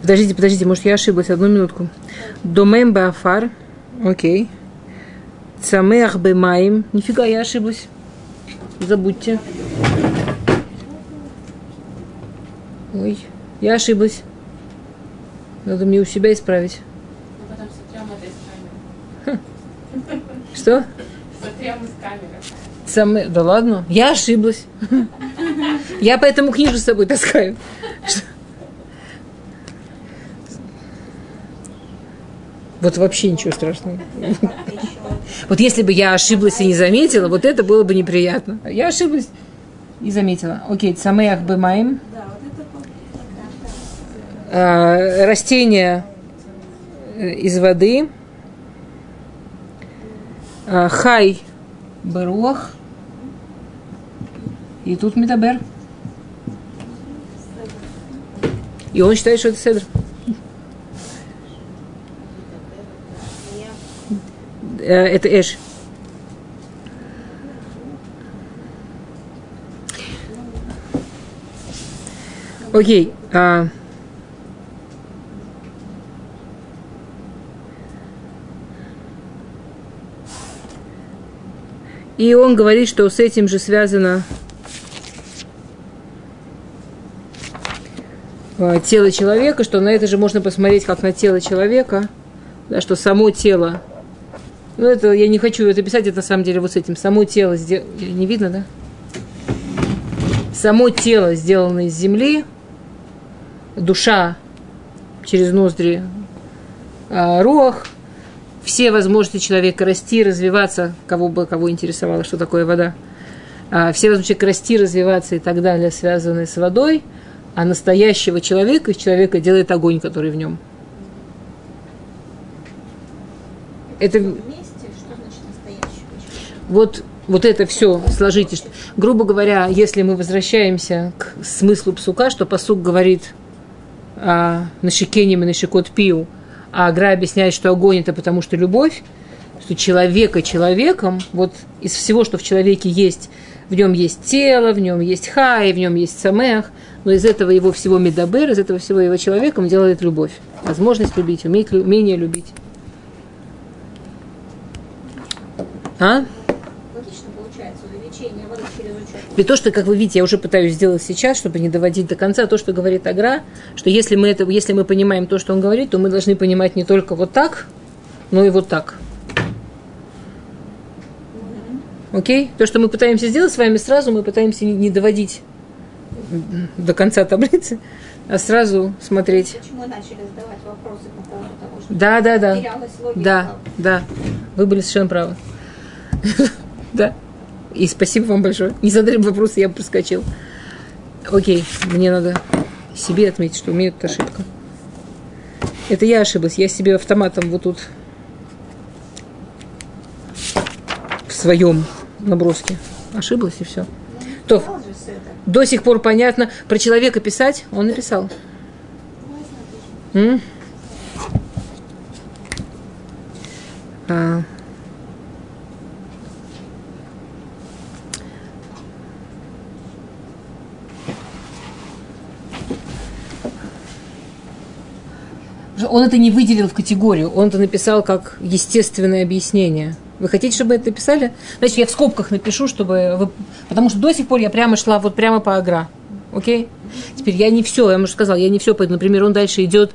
Подождите, подождите, может, я ошиблась, одну минутку. Домем бафар, окей. Цамех бемаим, нифига, я ошиблась. Забудьте. Ой, я ошиблась. Надо мне у себя исправить. Камеры. Что? Сотрем из камеры. Самое... Да ладно, я ошиблась. (laughs) Я поэтому книжку с собой таскаю. Вот вообще ничего страшного. Вот если бы я ошиблась и не заметила, вот это было бы неприятно. Я ошиблась и заметила. Окей, самеях бы вот. А, Растения э, из воды. А, Хай беруах. И тут медабер. И он считает, что это седр. Это эш. Окей. а, И он говорит, что с этим же связано э, тело человека, что на это же можно посмотреть как на тело человека, да, что само тело, ну это я не хочу это писать, это на самом деле вот с этим, само тело, сдел- не видно, да? Само тело сделано из земли, душа через ноздри, а, руах, все возможности человека расти, развиваться, кого бы кого интересовало, что такое вода, а, все возможности расти, развиваться и так далее, связанные с водой, а настоящего человека из человека делает огонь, который в нем. Это Вместе, что значит настоящий? Вот, вот это все сложите. Грубо говоря, если мы возвращаемся к смыслу псука, что посук говорит а, на шикенем и на шикот пиу, а Агра объясняет, что огонь это потому что любовь, что человека человеком, вот из всего, что в человеке есть, в нем есть тело, в нем есть хай, в нем есть самех, но из этого его всего медабер, из этого всего его человеком делает любовь. Возможность любить, уметь, умение любить. А? Логично получается увеличение воды И то, что, как вы видите, я уже пытаюсь сделать сейчас, чтобы не доводить до конца, то, что говорит Агра, что если мы, это, если мы понимаем то, что он говорит, то мы должны понимать не только вот так, но и вот так. Окей? То, что мы пытаемся сделать с вами сразу, мы пытаемся не, не доводить до конца таблицы, а сразу смотреть. Почему начали задавать вопросы по поводу того, что Да, да, да. Да, да. Вы были совершенно правы. (laughs) Да. И спасибо вам большое. Не задали бы вопросы, я бы проскочил. Окей, мне надо себе отметить, что у меня тут ошибка. Это я ошиблась. Я себе автоматом вот тут в своем наброске ошиблась и все. То, до сих пор понятно. Про человека писать он написал. М? А. Он это не выделил в категорию, он это написал как естественное объяснение. Вы хотите, чтобы это написали? Значит, я в скобках напишу, чтобы вы... Потому что до сих пор я прямо шла вот прямо по агра. Окей? Теперь я не все, я уже сказала, я не все. Например, он дальше идет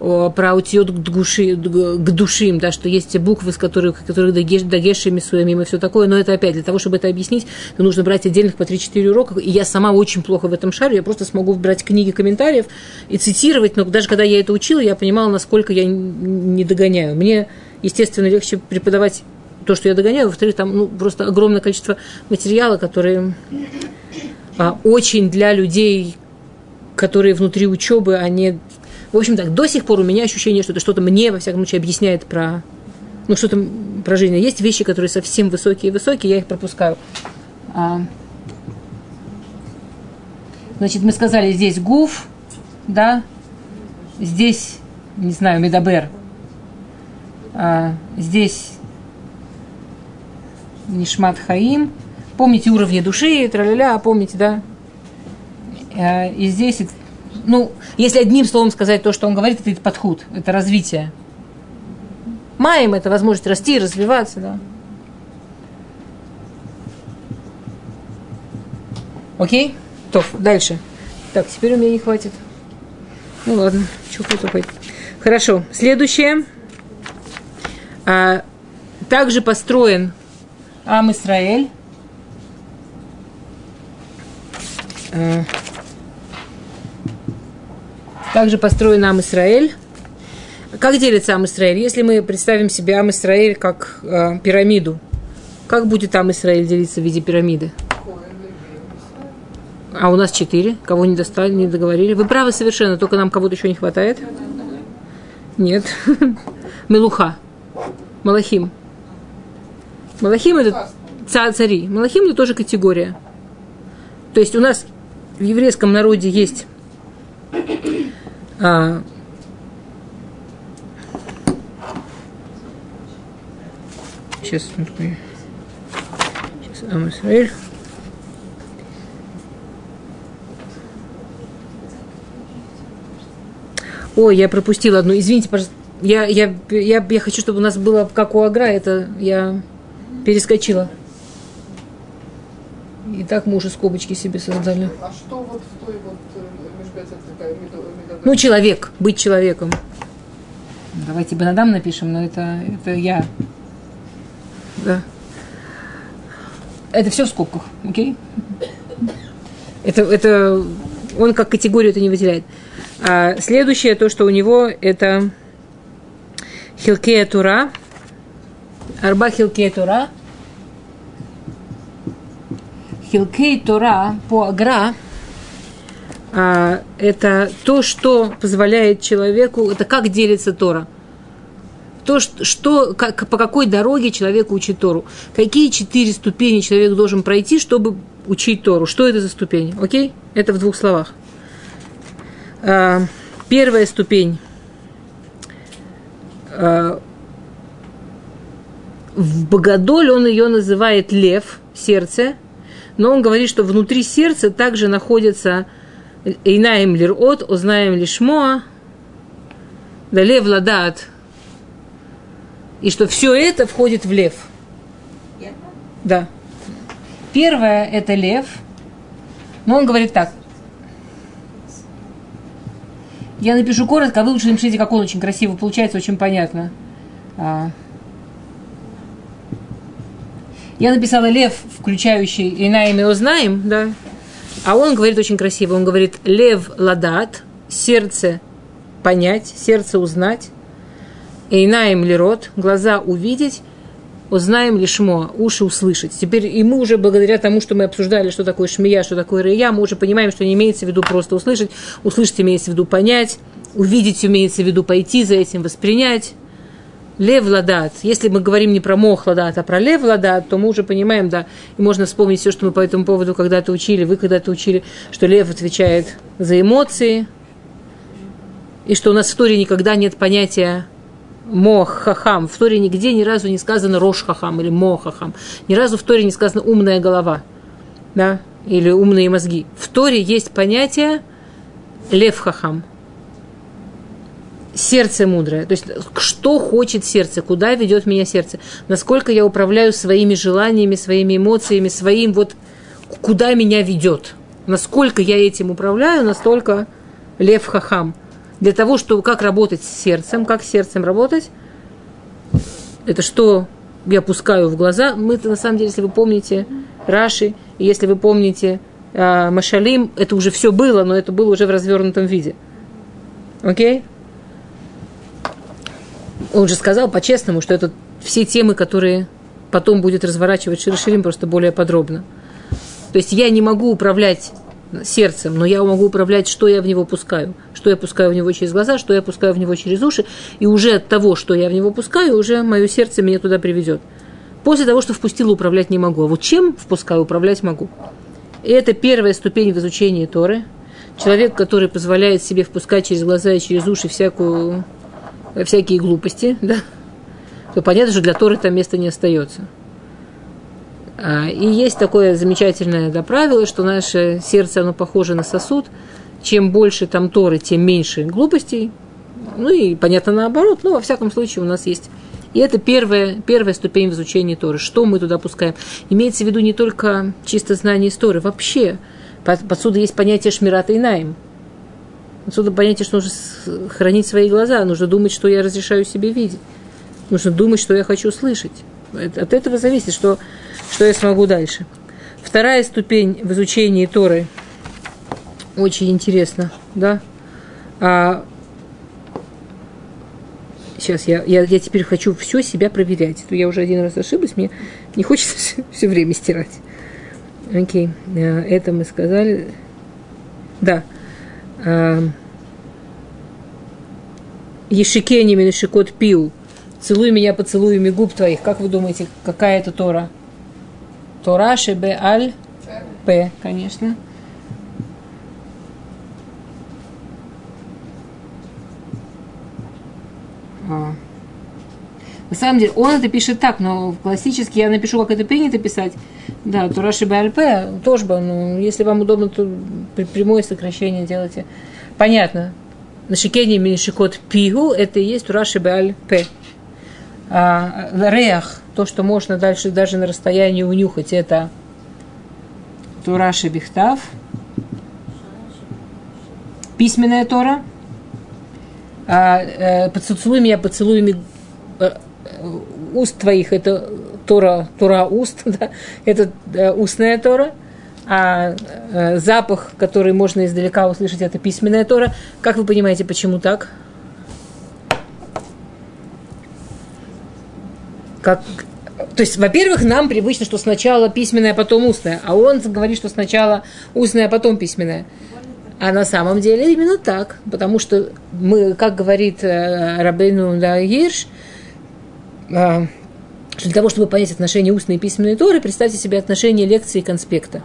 о, про аутиот к, души, к душим, да, что есть буквы, с которых, которых дагеш, дагешами, суямим и все такое. Но это опять, для того, чтобы это объяснить, нужно брать отдельных по 3-4 урока. И я сама очень плохо в этом шарю. Я просто смогу брать книги комментариев и цитировать. Но даже когда я это учила, я понимала, насколько я не догоняю. Мне, естественно, легче преподавать то, что я догоняю. Во-вторых, там ну, просто огромное количество материала, которые очень для людей, которые внутри учебы, они... В общем так, до сих пор у меня ощущение, что это что-то мне, во всяком случае, объясняет про... Ну, что-то про жизнь. Есть вещи, которые совсем высокие-высокие, я их пропускаю. А, Значит, мы сказали, здесь гуф, да, здесь, не знаю, медабер, а, здесь Нишмат Хаим. Помните уровни души, тра-ля-ля, помните, да? А, И здесь, ну, если одним словом сказать то, что он говорит, это подход, это развитие. Маем – это возможность расти, развиваться, да. Окей? То, дальше. Так, теперь у меня не хватит. Ну ладно, чухай тупой. Хорошо, следующее. А, также построен Ам Исраэль. А, также построен Ам Исраэль. Как делится Ам Исраэль? Если мы представим себе Ам Исраэль как э, пирамиду, как будет Ам Исраэль делиться в виде пирамиды? А у нас четыре. Кого не достали, не договорили. Вы правы совершенно, только нам кого-то еще не хватает. Нет. (laughs) Мелуха. Малахим. Малахим это ца- цари. Малахим это тоже категория. То есть у нас в еврейском народе есть а, сейчас, сейчас Ам Исраэль. Ой, я пропустила одну. Извините, пожалуйста. Я, я, я, я хочу, чтобы у нас было как у Агра. Это я перескочила. И так мы уже скобочки себе создали. А что вот в той вот э, медо- медо- Ну, человек, быть человеком. Давайте Бенадам напишем, но это, это я. Да. Это все в скобках, окей? Это, это он как категорию это не выделяет. А следующее, то, что у него, это Хилкея Тура. Арба Хилкея Тура. Хилкей Тора по Агра а, это то, что позволяет человеку, это как делится Тора. То, что, как, по какой дороге человек учит Тору. Какие четыре ступени человек должен пройти, чтобы учить Тору. Что это за ступени? Окей? Это в двух словах. А, первая ступень. А, в Богодоль он ее называет лев, сердце, но он говорит, что внутри сердца также находится Эйнаем лирот, узнаем лишмоа, да лев ладат. И что все это входит в лев. Да. Первое – это лев. Но он говорит так. Я напишу коротко, а вы лучше напишите, как он очень красиво получается, очень понятно. Я написала лев, включающий Инаем и Ознаем, да. А он говорит очень красиво. Он говорит лев ладат, сердце понять, сердце узнать. Инаем лирот, глаза увидеть, узнаем лишмо, уши услышать. Теперь и мы уже благодаря тому, что мы обсуждали, что такое шмия, что такое рыя, мы уже понимаем, что не имеется в виду просто услышать, услышать имеется в виду понять, увидеть имеется в виду пойти за этим, воспринять. Лев ладат. Если мы говорим не про мох ладат, а про лев ладат, то мы уже понимаем, да, и можно вспомнить все, что мы по этому поводу когда-то учили, вы когда-то учили, что лев отвечает за эмоции, и что у нас в Торе никогда нет понятия мох хахам. В Торе нигде ни разу не сказано рош хахам или мо хахам. Ни разу в Торе не сказано умная голова, да, или умные мозги. В Торе есть понятие лев хахам сердце мудрое. То есть, что хочет сердце, куда ведет меня сердце, насколько я управляю своими желаниями, своими эмоциями, своим вот, куда меня ведет. Насколько я этим управляю, настолько лев хахам. Для того, чтобы как работать с сердцем, как с сердцем работать, это что я пускаю в глаза. Мы-то, на самом деле, если вы помните Раши, если вы помните э, Машалим, это уже все было, но это было уже в развернутом виде. Окей? Okay? Он же сказал по-честному, что это все темы, которые потом будет разворачивать Ширширим просто более подробно. То есть я не могу управлять сердцем, но я могу управлять, что я в него пускаю. Что я пускаю в него через глаза, что я пускаю в него через уши. И уже от того, что я в него пускаю, уже мое сердце меня туда приведет. После того, что впустила, управлять не могу. А вот чем впускаю, управлять могу. И это первая ступень в изучении Торы. Человек, который позволяет себе впускать через глаза и через уши всякую всякие глупости, (laughs) да, то понятно, что для Торы там места не остается. И есть такое замечательное да, правило, что наше сердце, оно похоже на сосуд. Чем больше там Торы, тем меньше глупостей. Ну и понятно наоборот, но во всяком случае у нас есть. И это первая, первая ступень в изучении Торы. Что мы туда пускаем? Имеется в виду не только чисто знание истории, вообще Под- Отсюда есть понятие шмирата и наим. Отсюда понятие, что нужно хранить свои глаза, нужно думать, что я разрешаю себе видеть. Нужно думать, что я хочу слышать. От этого зависит, что, что я смогу дальше. Вторая ступень в изучении Торы очень интересно, да? А, сейчас я, я, я теперь хочу все себя проверять. Я уже один раз ошиблась, мне не хочется все время стирать. Окей, э, это мы сказали. Да. А, Ешикени минешикот пиу. Целуй меня поцелуями губ твоих. Как вы думаете, какая это Тора? Тора шебе аль п, конечно. А. На самом деле, он это пишет так, но классически я напишу, как это принято писать. Да, Тураши БЛП, тоже бы, ну, если вам удобно, то прямое сокращение делайте. Понятно. На шикене минишикот пигу, это и есть Тураши БЛП. А, реах, то, что можно дальше даже на расстоянии унюхать, это Тураши Бихтав. Письменная Тора. А, э, поцелуй меня поцелуями э, уст твоих, это Тора, Тора уст, (laughs) да, это э, устная Тора, а э, запах, который можно издалека услышать, это письменная Тора. Как вы понимаете, почему так? Как, то есть, во-первых, нам привычно, что сначала письменное, потом устное, а он говорит, что сначала устное, а потом письменное. А на самом деле именно так, потому что мы, как говорит э, Рабейну да, Гирш, что для того, чтобы понять отношения устной и письменной Торы, представьте себе отношение лекции и конспекта.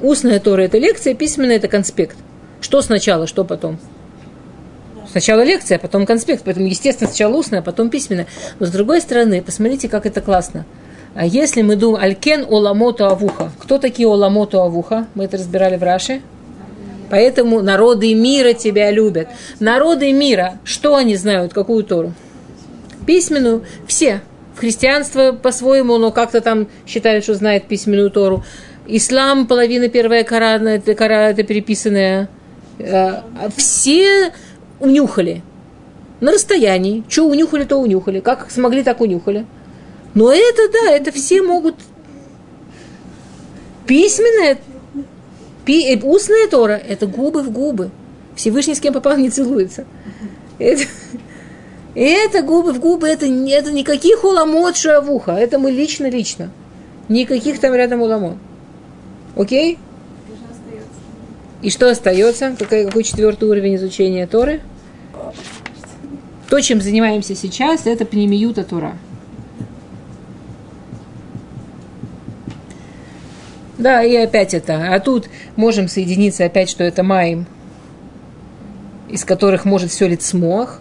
Устная Тора – это лекция, письменная – это конспект. Что сначала, что потом? Сначала лекция, а потом конспект. Поэтому, естественно, сначала устная, а потом письменная. Но с другой стороны, посмотрите, как это классно. А если мы думаем, Алькен Оламото Авуха. Кто такие Оламото Авуха? Мы это разбирали в Раше. Поэтому народы мира тебя любят. Народы мира, что они знают, какую Тору? Письменную. Все. В христианство по-своему, но как-то там считают, что знает письменную Тору. Ислам, половина первая Корана, это, кора, это переписанная. Э, Все унюхали. На расстоянии. Что унюхали, то унюхали. Как смогли, так унюхали. Но это, да, это все могут... Письменная, пи, э, устная Тора – это губы в губы. Всевышний с кем попал не целуется. Это, это губы в губы, это, это никаких уламот шавуха. Это мы лично-лично. Никаких там рядом уламот. Окей? И что остается? Какой, какой четвертый уровень изучения Торы? То, чем занимаемся сейчас, это пнемиюта Тора. Да, и опять это. А тут можем соединиться опять, что это маим, из которых может все лить смог,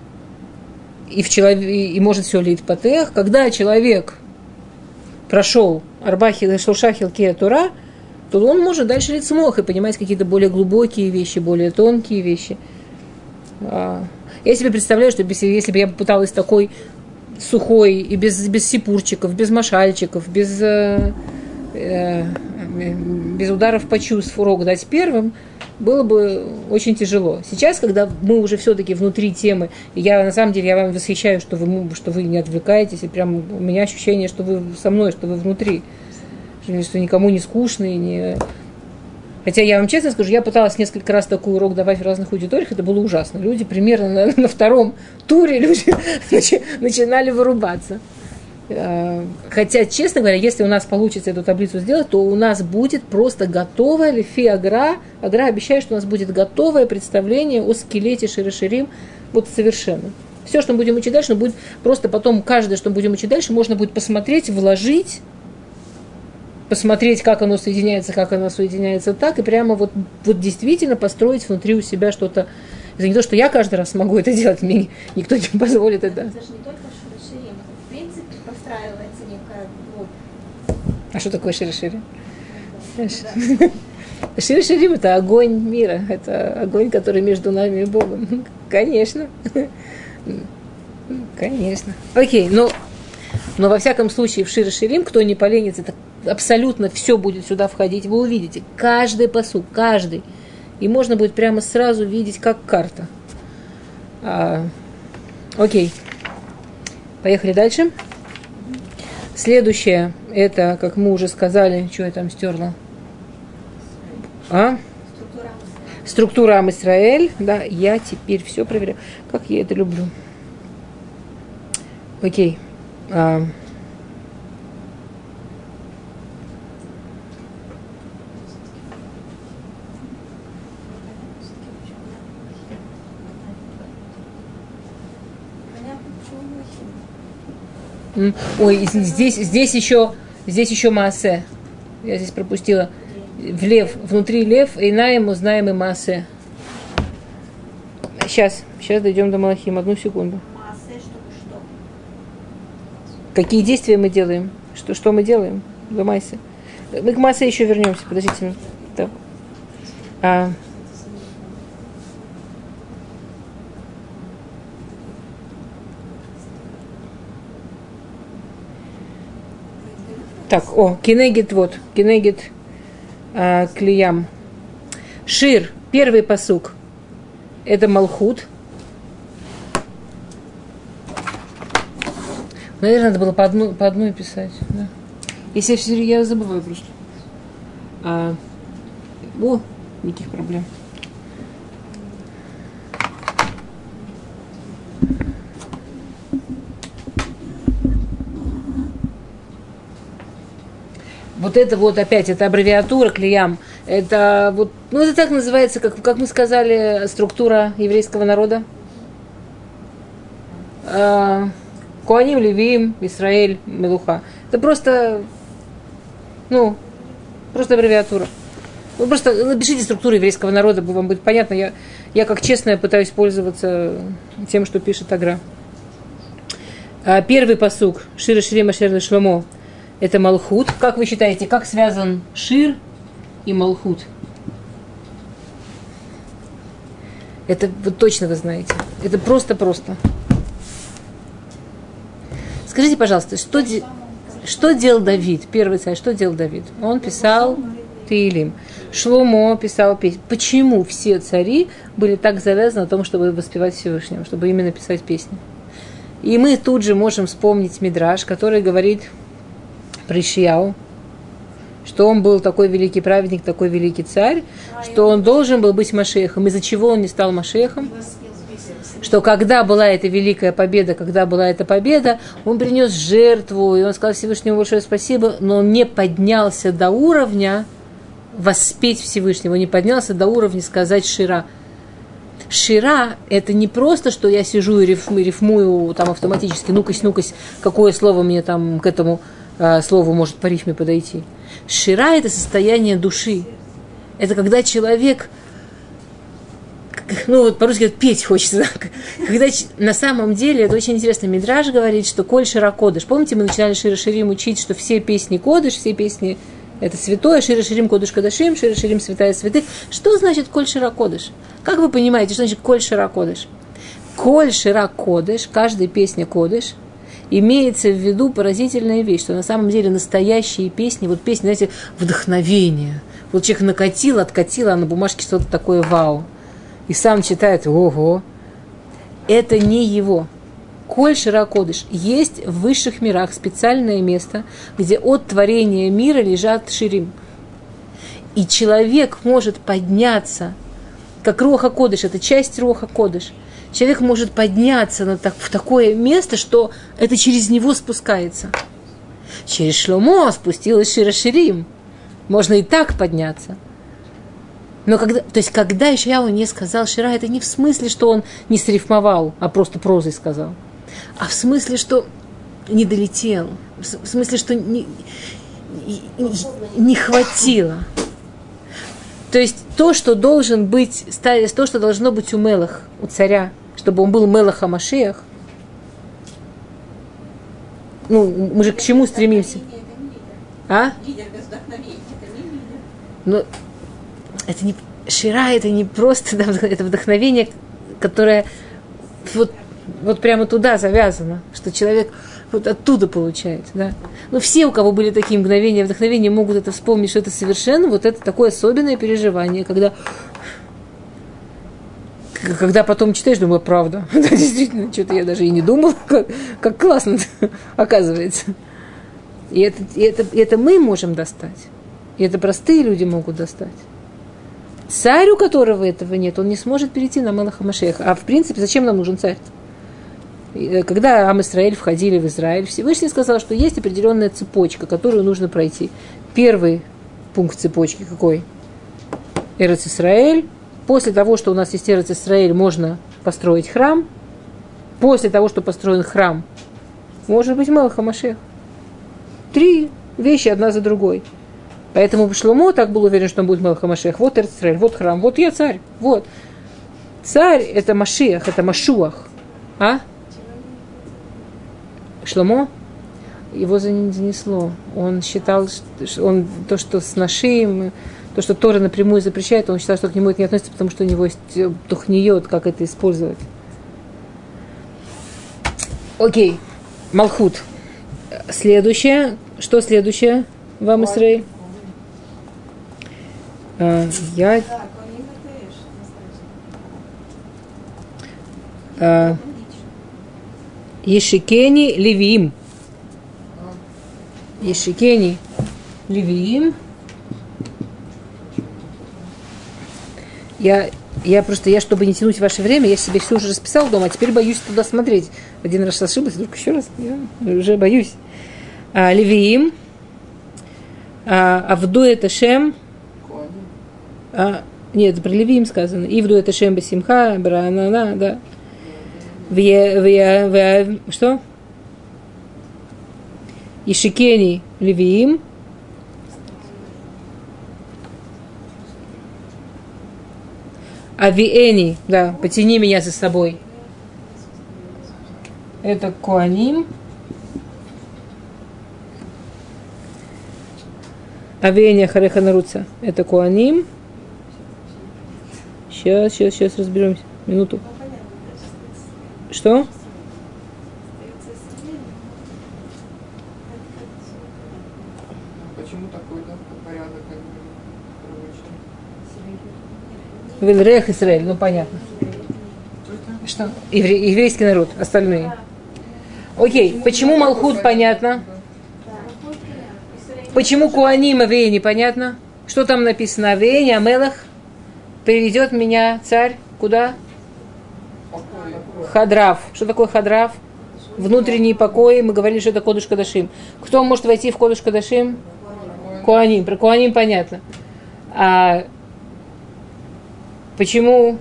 и, в челов... и может все лить патех. Когда человек прошел Арбахил и Шуршахил Кея Тура, то он может дальше лить смог и понимать какие-то более глубокие вещи, более тонкие вещи. А, Я себе представляю, что если, если бы я пыталась такой сухой и без, без сипурчиков, без машальчиков, без, э, э, без ударов по чувств урок дать первым, было бы очень тяжело. Сейчас, когда мы уже все-таки внутри темы, я на самом деле я вам восхищаю, что вы, что вы не отвлекаетесь, и прям у меня ощущение, что вы со мной, что вы внутри, что, никому не скучно, и не... Хотя я вам честно скажу, я пыталась несколько раз такой урок давать в разных аудиториях, это было ужасно. Люди примерно на, на втором туре люди (laughs) начи- начинали вырубаться. Э, Хотя, честно говоря, если у нас получится эту таблицу сделать, то у нас будет просто готовое лифи агра. Агра обещает, что у нас будет готовое представление о скелете Широширим. Вот совершенно. Все, что мы будем учить дальше, будет просто потом каждое, что мы будем учить дальше, можно будет посмотреть, вложить, посмотреть, как оно соединяется, как оно соединяется так, и прямо вот, вот действительно построить внутри у себя что-то. Это не то, что я каждый раз смогу это делать, мне никто не позволит это. Это же не только широширим, это в принципе простраивается некая вот, А что такое широшири? Широширим – это огонь мира, это огонь, который между нами и Богом. Конечно. Конечно. Окей, но, но во всяком случае в Широширим, кто не поленится, так абсолютно все будет сюда входить, вы увидите каждый посуд, каждый. И можно будет прямо сразу видеть, как карта. А, окей. Поехали дальше. Следующее, это, как мы уже сказали, что я там стерла? А? Структура. Амисраэль. Да, я теперь все проверяю. Как я это люблю. Окей. А, ой, здесь, здесь еще, здесь еще Маасе. Я здесь пропустила. В лев, внутри лев, и на ему знаем и Маасе. Сейчас, сейчас дойдем до Малахим. Одну секунду. Массе, что? Какие действия мы делаем? Что, что мы делаем в Майсе? Мы к Майсе еще вернемся. Подождите. Так. А, так, о, кинегит вот, кинегит а, клеям. Шир, первый посук. Это Малхут. Наверное, надо было по, одну, по одной писать. Да. Если я, я забываю просто. А, о, никаких проблем. Вот это вот опять, это аббревиатура клеям. Это вот, ну это так называется, как, как мы сказали, структура еврейского народа. А, Куаним, Левиим, Израиль, Мелуха. Это просто, ну, просто аббревиатура. Вы просто напишите структуру еврейского народа, вам будет понятно. Я, я как честная пытаюсь пользоваться тем, что пишет Агра. А, Первый посук Шира Ширима Шерда Шломо это Малхут. Как вы считаете, как связан Шир и Малхут? Это вот точно вы знаете. Это просто-просто. Скажите, пожалуйста, что, де- что делал Давид, первый царь, что делал Давид? Он писал Таилим. Шломо писал песни. Почему все цари были так завязаны на том, чтобы воспевать Всевышнего, чтобы именно писать песни? И мы тут же можем вспомнить Мидраш, который говорит про Ишияу, что он был такой великий праведник, такой великий царь, что он должен был быть Машехом. Из-за чего он не стал Машехом? Что когда была эта великая победа, когда была эта победа, он принес жертву, и он сказал Всевышнему большое спасибо, но он не поднялся до уровня воспеть Всевышнего, не поднялся до уровня сказать Шира. Шира – это не просто, что я сижу и рифмую, рифмую там автоматически, ну-кась, ну-кась, какое слово мне там к этому э, слову может по рифме подойти. Шира – это состояние души. Это когда человек, ну вот по-русски говорят, петь хочется. да. (laughs) Когда на самом деле, это очень интересно, Мидраж говорит, что коль шира кодыш. Помните, мы начинали Шира Ширим учить, что все песни кодыш, все песни это святое, Шира Ширим Кодыш Кадашим, Шира Ширим Святая Святых. Что значит Коль Шира Кодыш? Как вы понимаете, что значит Коль Шира Кодыш? Коль Шира Кодыш, каждая песня Кодыш, имеется в виду поразительная вещь, что на самом деле настоящие песни, вот песни, знаете, вдохновение. Вот человек накатил, откатил, а на бумажке что-то такое вау. И сам читает, ого. Это не его. Коль Широкодыш. Есть в высших мирах специальное место, где от творения мира лежат ширим. И человек может подняться, как Роха Кодыш, это часть Роха Кодыш. Человек может подняться на так, в такое место, что это через него спускается. Через Шломо спустилась Шира Ширим. Можно и так подняться. Но когда, то есть, когда Ишаяу не сказал Шира, это не в смысле, что он не срифмовал, а просто прозой сказал. А в смысле, что не долетел. В смысле, что не, не, не хватило. То есть то, что должен быть, то, что должно быть у Мелах, у царя, чтобы он был Мелаха Машеях, ну, мы же к чему стремимся? А? Вдохновения. Это не Шира, это не просто это вдохновение, которое вот вот прямо туда завязано, что человек вот оттуда получает, да. Но все, у кого были такие мгновения вдохновения, могут это вспомнить, что это совершенно вот это такое особенное переживание, когда когда потом читаешь, думаю, правда. (laughs) Да, действительно, что-то я даже и не думал, как, как классно оказывается. И это, и, это, и это мы можем достать. И это простые люди могут достать. Царь, у которого этого нет, он не сможет перейти на Мелаха Машеха. А в принципе, зачем нам нужен царь? Когда Ам Исраиль входили в Израиль, Всевышний сказал, что есть определенная цепочка, которую нужно пройти. Первый пункт цепочки какой? Эрец Исраэль. После того, что у нас есть Эрец Исраэль, можно построить храм. После того, что построен храм, может быть Мелаха Машех. Три вещи одна за другой. Поэтому Шломо так был уверен, что он будет Мелаха Машех. Вот Эрцисраэль, вот храм, вот я царь, вот. Царь – это Машех, это Машуах. А? Шломо? Его занесло. Он считал, что он, то, что с нашим, то, что Тора напрямую запрещает, он считал, что к нему это не относится, потому что у него есть тухниет, как это использовать. Окей, Малхут. Следующее. Что следующее? Вам, Исраиль? А, я... А, Ешикени Левиим. Ешикени Левиим. Я, я просто, я, чтобы не тянуть ваше время, я себе все уже расписал дома, а теперь боюсь туда смотреть. Один раз ошиблась, вдруг еще раз. Я уже боюсь. А, Левиим. А, Авду это Шем. А, нет, про Левиим сказано. Ивду это Шем Басимха, Бранана, да. Ве, ве, ве, что? Ишикени Левиим. Авиэни, да, потяни меня за собой. Это Куаним. Авиэни Хареханаруца. Это Куаним. Сейчас, сейчас, сейчас разберемся. Минуту. Что? Почему такой да, порядок, как бы? Вильрех Израиль, ну понятно. Что? Евре- еврейский народ, остальные. Окей, почему Малхут понятно? Почему Куаним Авей непонятно? Что там написано? Авей, Амелах приведет меня царь куда? Хадрав. Что такое хадрав? Внутренние покои. Мы говорили, что это Кодыш Кадашим. Кто может войти в Кодыш Кадашим? Куаним. Про Куаним понятно. А почему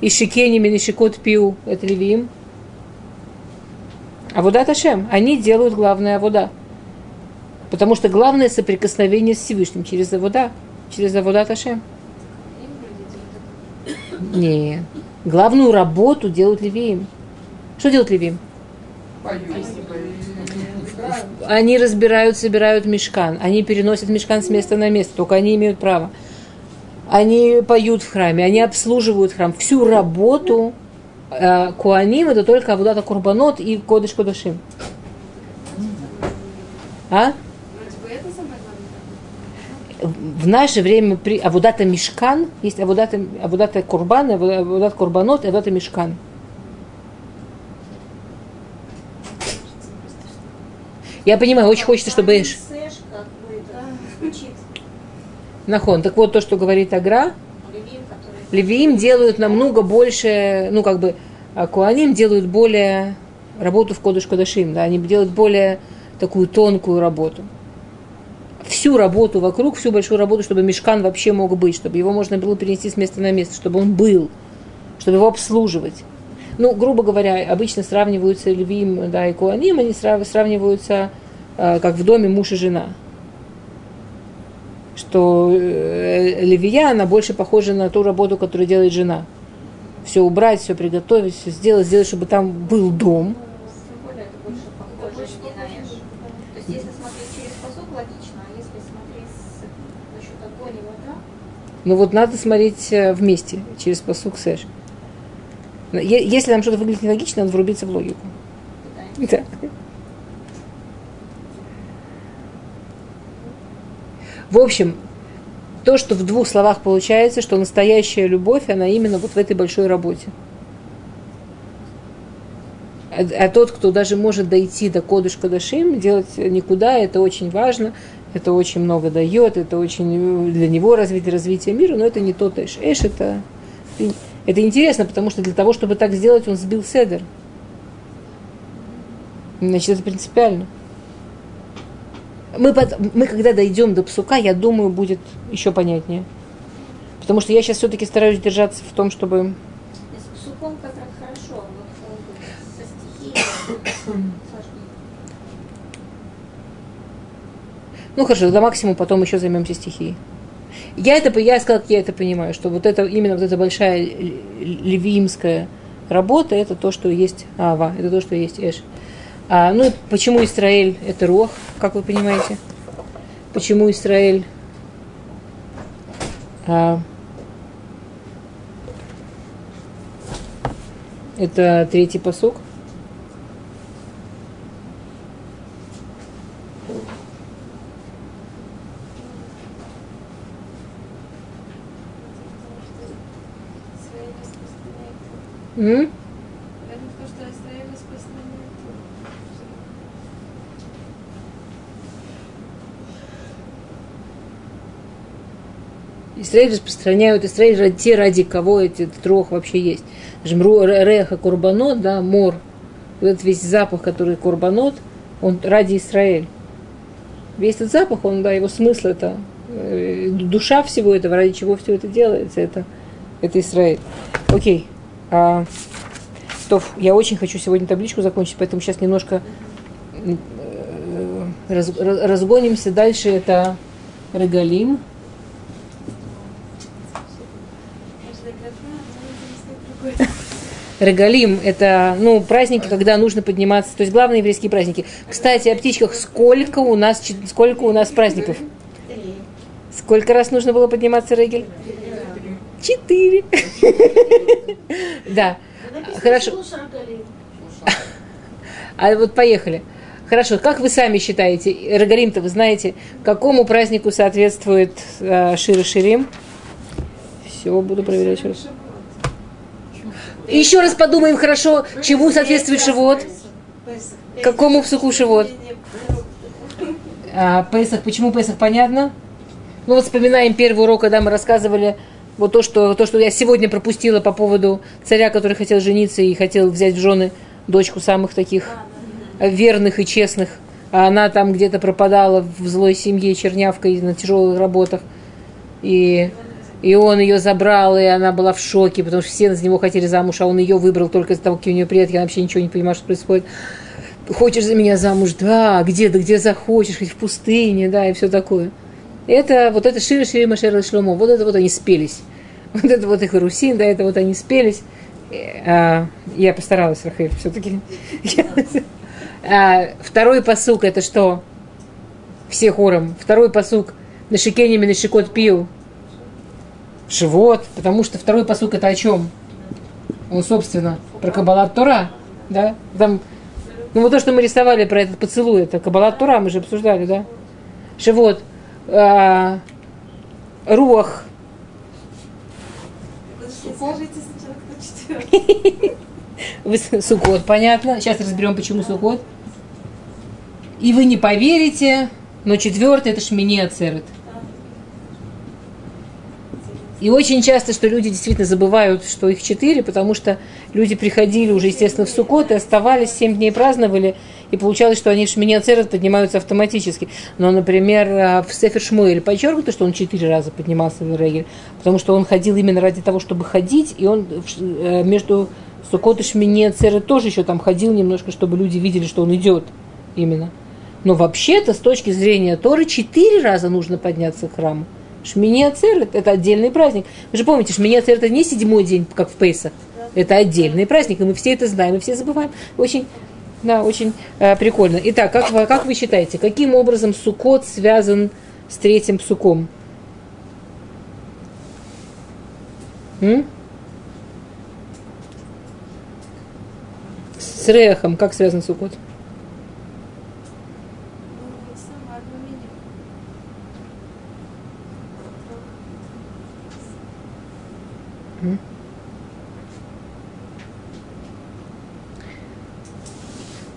Ишикени Минишикот Пиу это Левиим? А вода Ташем. Они делают главное вода. Потому что главное соприкосновение с Всевышним через вода, через вода Ташем. Нет. Главную работу делают левиим. Что делают левиим? Они разбирают, собирают мешкан. Они переносят мешкан с места на место. Только они имеют право. Они поют в храме, они обслуживают храм. Всю работу э, Куаним это только Авудата Курбанот и Кодыш Кодашим. А? Вроде бы это самое главное. В наше время при Авудата Мешкан есть Авудата, Авудата Курбан, Авудата Курбанот и Авудата Мешкан. Я понимаю, очень хочется, чтобы Эш. Нахон. Так вот, то, что говорит Агра. Левиим делают намного больше, ну, как бы, а Куаним делают более работу в Кодыш Кодашим, да, они делают более такую тонкую работу. Всю работу вокруг, всю большую работу, чтобы мешкан вообще мог быть, чтобы его можно было перенести с места на место, чтобы он был, чтобы его обслуживать. Ну, грубо говоря, обычно сравниваются Левиим да, и Куаним, они срав- сравниваются э, как в доме муж и жена. Что э, Левия, она больше похожа на ту работу, которую делает жена. Все убрать, все приготовить, все сделать, сделать, чтобы там был дом. Тем более это больше похоже не на Эш. То есть, если смотреть через посок, логично, а если смотреть с, насчет огонь и вода, Но вот надо смотреть э, вместе, через посук Сэш. Если нам что-то выглядит нелогично, надо врубиться в логику. Да. В общем, то, что в двух словах получается, что настоящая любовь, она именно вот в этой большой работе. А, а тот, кто даже может дойти до кодыш кадашим, делать никуда, это очень важно, это очень много дает, это очень для него развитие, развитие мира, но это не тот эш. Эш это, это интересно, потому что для того, чтобы так сделать, он сбил седер. Значит, это принципиально. Мы, под- мы когда дойдем до псука, я думаю, будет еще понятнее. Потому что я сейчас все-таки стараюсь держаться в том, чтобы... С суком как хорошо, вот э, со стихией сложнее. Ну хорошо, до максимума потом еще займемся стихией. Я это, я сказала, как я это понимаю, что вот это именно вот эта большая л- левиимская работа, это то, что есть Ава, это то, что есть Эш. А, ну, почему Израиль это Рох, как вы понимаете? Почему Израиль а, это третий посук? Израиль распространяет. М? Израиль распространяют, Израиль ради, те, ради кого этот трох вообще есть. Скажем, ру- ре- реха курбанот, да, мор, вот этот весь запах, который курбанот, он ради Израиль. Весь этот запах, он, да, его смысл это, э, душа всего этого, ради чего все это делается, это, это Израиль. Окей. А, Тоф, я очень хочу сегодня табличку закончить, поэтому сейчас немножко э, раз- раз- разгонимся. Дальше это Регалим. Регалим – это ну, праздники, когда нужно подниматься, то есть главные еврейские праздники. Кстати, о птичках. Сколько у нас, сколько у нас праздников? Сколько раз нужно было подниматься, Регель? Четыре. Да. Хорошо. А вот поехали. Хорошо, как вы сами считаете, Регалим-то вы знаете, какому празднику соответствует э, Шира Ширим? Все, буду проверять еще раз. Еще раз подумаем хорошо, чему соответствует живот, какому псуху живот. А, Песах, почему Песах, понятно? Ну вот вспоминаем первый урок, когда мы рассказывали вот то, что, то, что я сегодня пропустила по поводу царя, который хотел жениться и хотел взять в жены дочку самых таких верных и честных. А она там где-то пропадала в злой семье чернявкой на тяжелых работах. И, и он ее забрал, и она была в шоке, потому что все за него хотели замуж, а он ее выбрал только из-за того, какие у нее предки, она вообще ничего не понимает, что происходит. Хочешь за меня замуж? Да, где? Да где захочешь, хоть в пустыне, да, и все такое. Это вот это Шира Шири Машер Шломо, вот это вот они спелись. (laughs) Вот это вот их Русин, да, это вот они спелись. Э, а, я постаралась, Рахель, все-таки. (laughs) А, Второй посук это что? Все хором. Второй посук на шикене на шикот пил. Живот, потому что второй посук это о чем? Он, собственно, про Кабалат Тора, да? Там, ну вот то, что мы рисовали про этот поцелуй, это Кабалат Тора, мы же обсуждали, да? Живот, а, руах, Сукот, понятно. Сейчас разберем, почему Сукот. И вы не поверите, но четвертый это Шмини Ацерет. И очень часто, что люди действительно забывают, что их четыре, потому что люди приходили уже, естественно, в Сукот и оставались, семь дней праздновали, и получалось, что они в Шмини Ацерет поднимаются автоматически. Но, например, а, в Сефер Шмуэль подчеркнуто, что он четыре раза поднимался в Регель, потому что он ходил именно ради того, чтобы ходить, и он Ш- э, между Сукот и Шмини Ацерет тоже еще там ходил немножко, чтобы люди видели, что он идет именно. Но вообще-то, с точки зрения Торы, четыре раза нужно подняться к храму. Шмини Ацерет – это отдельный праздник. Вы же помните, Шмини Ацерет – это не седьмой день, как в Пейсах. Это отдельный праздник, и мы все это знаем, мы все забываем. Очень, да, очень э, прикольно. Итак, как, как вы считаете, каким образом сукот связан с третьим суком? М? С рехом, как связан сукот?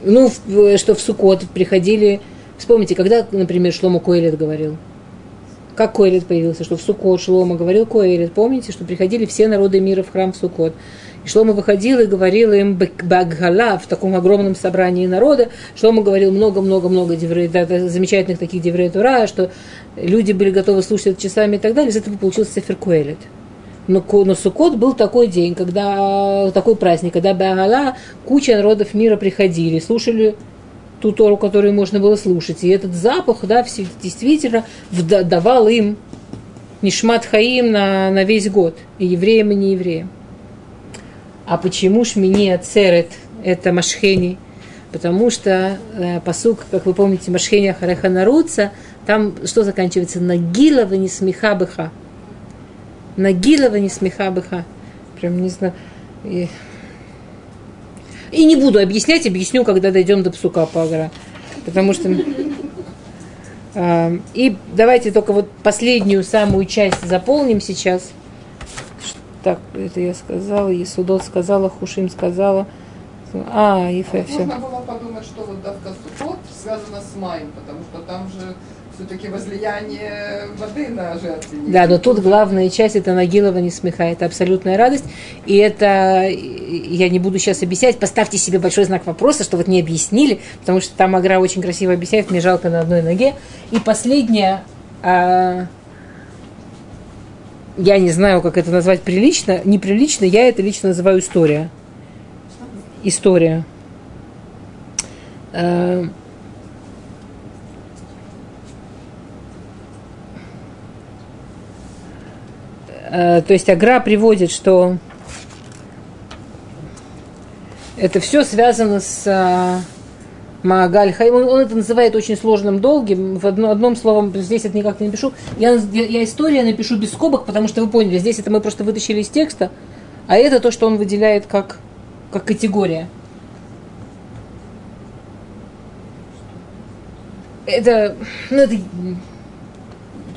Ну, в- что в Сукот приходили... Вспомните, когда, например, Шлома Коэлет говорил? Как Коэлет появился? Что в Сукот Шлома говорил Коэлет. Помните, что приходили все народы мира в храм в Сукот. И Шлома выходил и говорил им Баггала в таком огромном собрании народа. Шлома говорил много-много-много замечательных таких деврей Тура, что люди были готовы слушать часами и так далее. Из этого получился Сефер Коэлет. Но, ко- но Суккот был такой день, когда такой праздник, когда Багала куча народов мира приходили, слушали ту Тору, которую можно было слушать. И этот запах, да, все- действительно давал им Нишмат Хаим на, на весь год, и евреям, и неевреям. А почему Шмини Ацерет – это Машхени? Потому что э, посук, как вы помните, Машхени Ахареха Наруца, там что заканчивается? Нагилова не смеха быха. Нагилова не смеха быха. Прям не знаю. И, и не буду объяснять, объясню, когда дойдем до псука Пагара. Потому что... а, И давайте только вот последнюю самую часть заполним сейчас. Так, это я сказала, Есудот сказала, Хушим сказала. А, Ефе, все. Можно было подумать, что вот давка Сукот связана с Маем, потому что там же все-таки возлияние воды на жертве. Да, но тут главная часть это Нагилова не смеха, это абсолютная радость. И это, я не буду сейчас объяснять, поставьте себе большой знак вопроса, что вот не объяснили, потому что там Агра очень красиво объясняет, мне жалко на одной ноге. И последнее, а, я не знаю, как это назвать прилично, неприлично, я это лично называю история. История. То есть Агра приводит, что это все связано с э, Маагаль Хаим. Он, он это называет очень сложным, долгим. В одно, одном словом, здесь это никак не напишу. Я, я, я история напишу без скобок, потому что вы поняли, здесь это мы просто вытащили из текста, а это то, что он выделяет как, как категория. Это, ну, это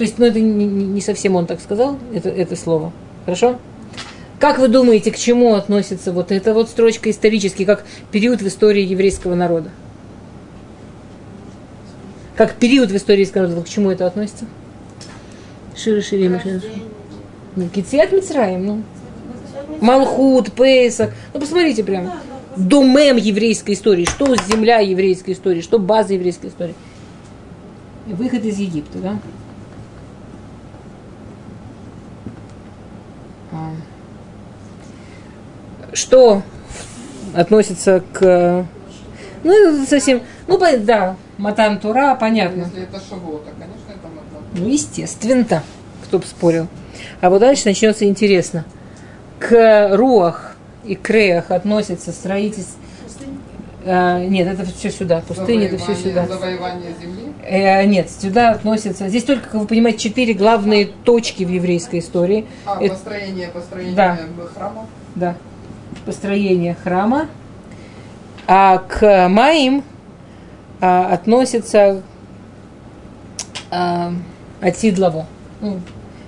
то есть, ну, это не, не- совсем он так сказал, это, это слово. Хорошо? Как вы думаете, к чему относится вот эта вот строчка исторически, как период в истории еврейского народа? Как период в истории еврейского народа, к чему это относится? Шире, шире. Ну, Китсиат Мицраим, ну. Малхут, Пейсах. Ну, посмотрите прямо. Домем еврейской истории. Что земля еврейской истории, что база еврейской истории. Выход из Египта, да? Что относится к... Ну, это совсем... Ну, да, Матан Тура, понятно. Если это Шавуота, конечно, это Матан. Ну, естественно, кто бы спорил. А вот дальше начнется интересно. К Руах и Креях относится строительство... А, нет, это все сюда. Пустыня, это все сюда. Завоевание земли. Э, нет, сюда относятся... Здесь только, как вы понимаете, четыре главные точки в еврейской истории. А, Это- построение, построение Да. храма. Да. Построение храма. А к Маим а, относится а, Атидлово. Ну,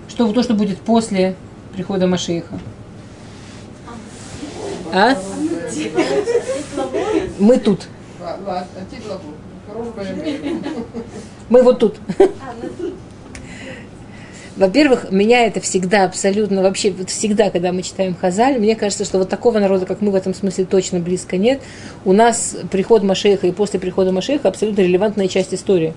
что, то, что будет после прихода Машииха. А? Мы тут. Дружба и- Мы вот тут. Во-первых, меня это всегда абсолютно, вообще вот всегда, когда мы читаем Хазаль, мне кажется, что вот такого народа, как мы в этом смысле точно близко нет. У нас приход Машеха и после прихода Машеха абсолютно релевантная часть истории.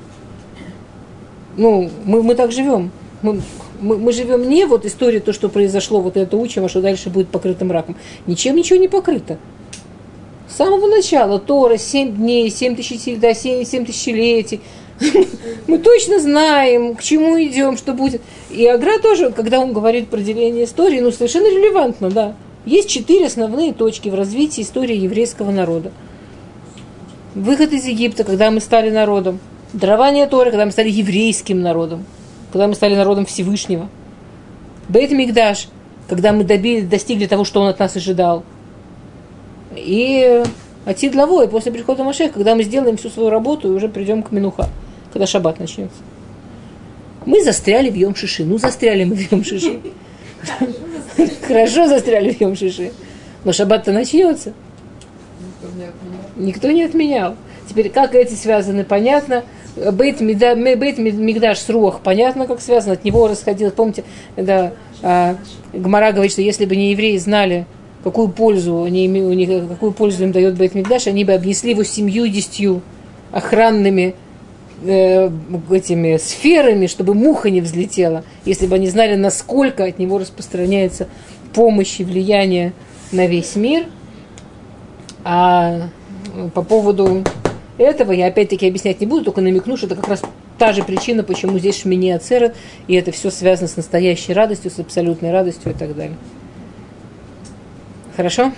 Ну, мы, мы так живем. Мы, мы, мы живем не вот история, то, что произошло, вот это учим, а что дальше будет покрытым раком. Ничем ничего не покрыто. С самого начала Тора, 7 дней, 7 тысяч, да, 7, 7 тысячелетий. (laughs) Мы точно знаем, к чему идем, что будет. И Агра тоже, когда он говорит про деление истории, ну, совершенно релевантно, да. Есть четыре основные точки в развитии истории еврейского народа. Выход из Египта, когда мы стали народом. Дарование Торы, когда мы стали еврейским народом. Когда мы стали народом Всевышнего. Бейт Мигдаш, когда мы добили, достигли того, что он от нас ожидал. И Атид лавой, после прихода Машех, когда мы сделаем всю свою работу и уже придем к Минуха, когда шаббат начнется. Мы застряли в Йом-Шиши. Ну, застряли мы в Йом-Шиши. Хорошо застряли в Йом-Шиши. Но шаббат-то начнется. Никто не отменял. Теперь, как эти связаны, понятно. Бейт, Мида- Ме- Бейт Ми- Мигдаш с Руах, понятно, как связано. От него расходилось. Помните, да, а, Гмара говорит, что если бы не евреи знали, какую пользу, они, у них, какую пользу им дает Бейт Мигдаш, они бы обнесли его семью десятью охранными э, этими сферами, чтобы муха не взлетела, если бы они знали, насколько от него распространяется помощь и влияние на весь мир. А э, по поводу этого я опять-таки объяснять не буду, только намекну, что это как раз та же причина, почему здесь шмини ацерет, и это все связано с настоящей радостью, с абсолютной радостью и так далее. Хорошо?